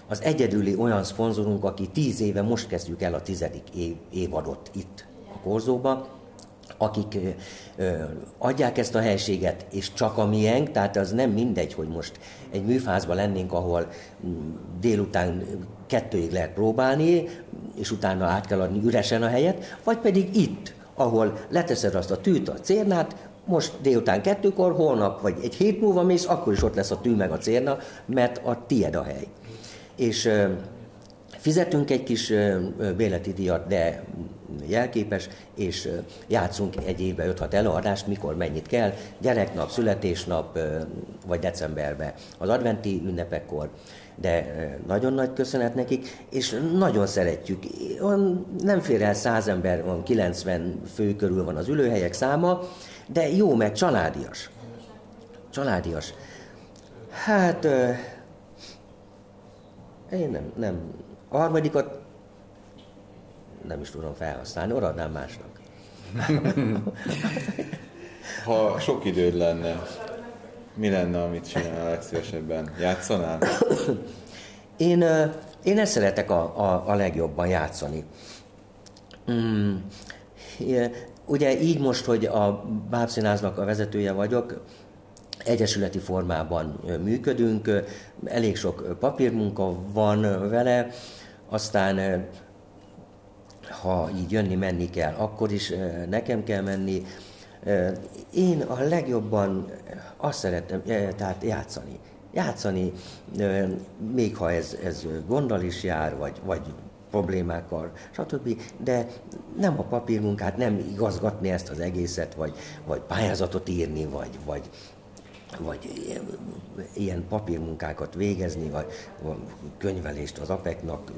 B: az egyedüli olyan szponzorunk, aki tíz éve most kezdjük el a tizedik év, évadot itt a korzóba, akik adják ezt a helységet, és csak a miénk, tehát az nem mindegy, hogy most egy műfázban lennénk, ahol mm, délután kettőig lehet próbálni, és utána át kell adni üresen a helyet, vagy pedig itt, ahol leteszed azt a tűt, a cérnát, most délután kettőkor, holnap vagy egy hét múlva mész, akkor is ott lesz a tű meg a cérna, mert a tied a hely. És fizetünk egy kis béleti díjat, de jelképes, és játszunk egy évben 5-6 előadást, mikor mennyit kell, gyereknap, születésnap, vagy decemberben az adventi ünnepekkor, de nagyon nagy köszönet nekik, és nagyon szeretjük. Nem fér el száz ember, van 90 fő körül van az ülőhelyek száma, de jó, mert családias. Családias. Hát, én nem, nem. A harmadikat nem is tudom felhasználni, oradnám másnak.
A: ha sok időd lenne, mi lenne, amit csinálnál legszívesebben? Játszanál?
B: Én, én ezt szeretek a, a, a legjobban játszani. Mm, ugye így most, hogy a bábszínáznak a vezetője vagyok, egyesületi formában működünk, elég sok papírmunka van vele, aztán ha így jönni-menni kell, akkor is nekem kell menni. Én a legjobban azt szeretem, tehát játszani. Játszani, még ha ez, ez gonddal is jár, vagy, vagy problémákkal, stb. De nem a papírmunkát, nem igazgatni ezt az egészet, vagy, vagy pályázatot írni, vagy, vagy, vagy ilyen, ilyen papírmunkákat végezni, vagy, vagy könyvelést az APEC-nak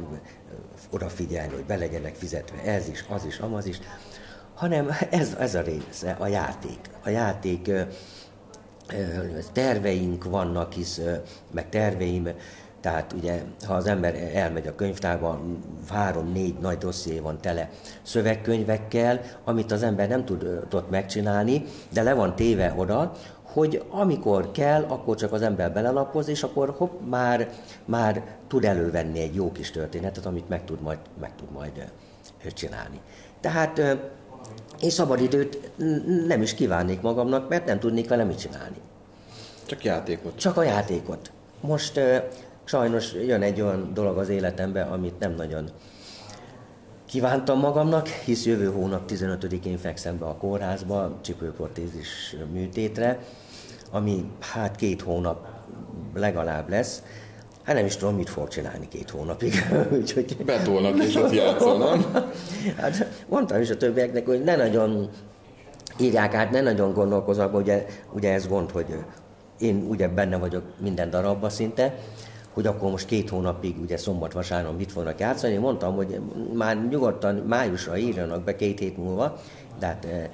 B: odafigyelni, hogy be legyenek fizetve ez is, az is, amaz is, hanem ez, ez a része, a játék. A játék terveink vannak, hisz, meg terveim, tehát ugye, ha az ember elmegy a könyvtárba, három-négy nagy dosszié van tele szövegkönyvekkel, amit az ember nem tudott megcsinálni, de le van téve oda, hogy amikor kell, akkor csak az ember belelapoz, és akkor hopp, már, már tud elővenni egy jó kis történetet, amit meg tud majd, meg tud majd csinálni. Tehát én szabadidőt nem is kívánnék magamnak, mert nem tudnék vele mit csinálni.
A: Csak játékot.
B: Csak a játékot. Most sajnos jön egy olyan dolog az életembe, amit nem nagyon kívántam magamnak, hisz jövő hónap 15-én fekszem be a kórházba csipőportézis műtétre, ami hát két hónap legalább lesz. Hát nem is tudom, mit fog csinálni két hónapig.
A: Úgyhogy... Betolnak és ott játszol,
B: hát mondtam is a többieknek, hogy ne nagyon írják át, ne nagyon gondolkozak, ugye, ugye ez gond, hogy én ugye benne vagyok minden darabba szinte, hogy akkor most két hónapig, ugye szombat-vasárnap mit fognak játszani. Mondtam, hogy már nyugodtan májusra írjanak be két hét múlva, de hát e, e,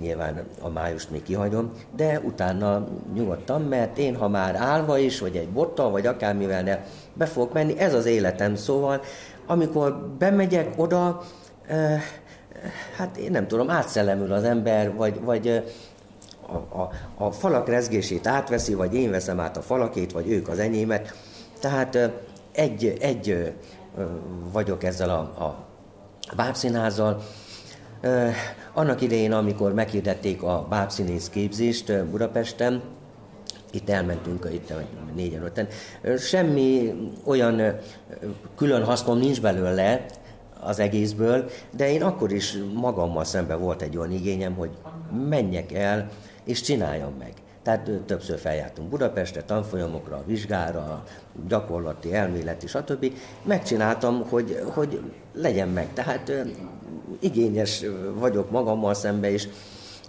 B: nyilván a májust még kihagyom, de utána nyugodtan, mert én ha már állva is, vagy egy bottal, vagy akármivel ne, be fogok menni, ez az életem, szóval amikor bemegyek oda, e, hát én nem tudom, átszellemül az ember, vagy, vagy a, a, a falak rezgését átveszi, vagy én veszem át a falakét, vagy ők az enyémet. Tehát egy, egy vagyok ezzel a, a bábszínházzal. Annak idején, amikor meghirdették a bábszínész képzést Budapesten, itt elmentünk, itt négyen, öten, semmi olyan külön hasznom nincs belőle az egészből, de én akkor is magammal szemben volt egy olyan igényem, hogy menjek el és csináljam meg. Tehát többször feljártunk Budapestre, tanfolyamokra, vizsgára, gyakorlati, elméleti, stb. Megcsináltam, hogy, hogy legyen meg. Tehát igényes vagyok magammal szemben is,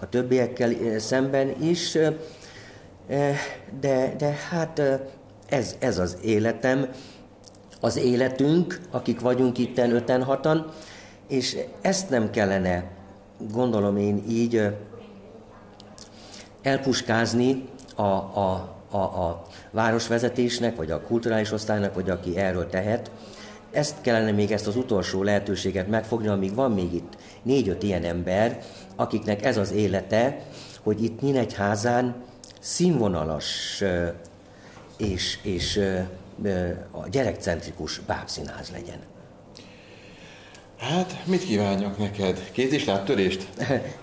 B: a többiekkel szemben is, de, de hát ez, ez az életem, az életünk, akik vagyunk itten öten hatan, és ezt nem kellene, gondolom én így, elpuskázni a, a, a, a városvezetésnek, vagy a kulturális osztálynak, vagy aki erről tehet. Ezt kellene még ezt az utolsó lehetőséget megfogni, amíg van még itt négy-öt ilyen ember, akiknek ez az élete, hogy itt Nyíregyházán színvonalas és, és a gyerekcentrikus bábszínház legyen.
A: Hát, mit kívánjak neked? Kéz is láttörést?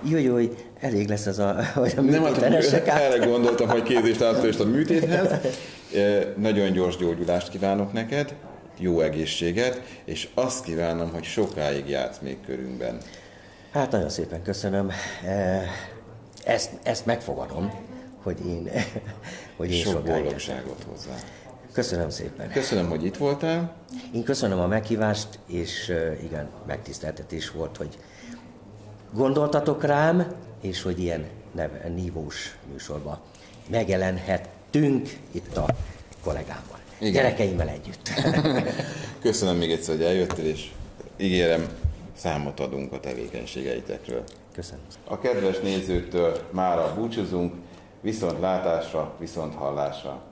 B: jó, jó, elég lesz az a, hogy a
A: Nem, hát erre gondoltam, hogy kéz is láttörést a műtéthez. Nagyon gyors gyógyulást kívánok neked, jó egészséget, és azt kívánom, hogy sokáig játsz még körünkben.
B: Hát nagyon szépen köszönöm. Ezt, ezt megfogadom, hogy én, hogy én
A: Sok boldogságot hozzá.
B: Köszönöm szépen.
A: Köszönöm, hogy itt voltál.
B: Én köszönöm a meghívást, és igen, megtiszteltetés volt, hogy gondoltatok rám, és hogy ilyen neve, nívós műsorban megjelenhettünk itt a kollégámmal. Igen. Gyerekeimmel együtt.
A: Köszönöm még egyszer, hogy eljöttél, és ígérem, számot adunk a tevékenységeitekről.
B: Köszönöm.
A: A kedves nézőktől mára búcsúzunk, viszont látásra, viszont hallásra.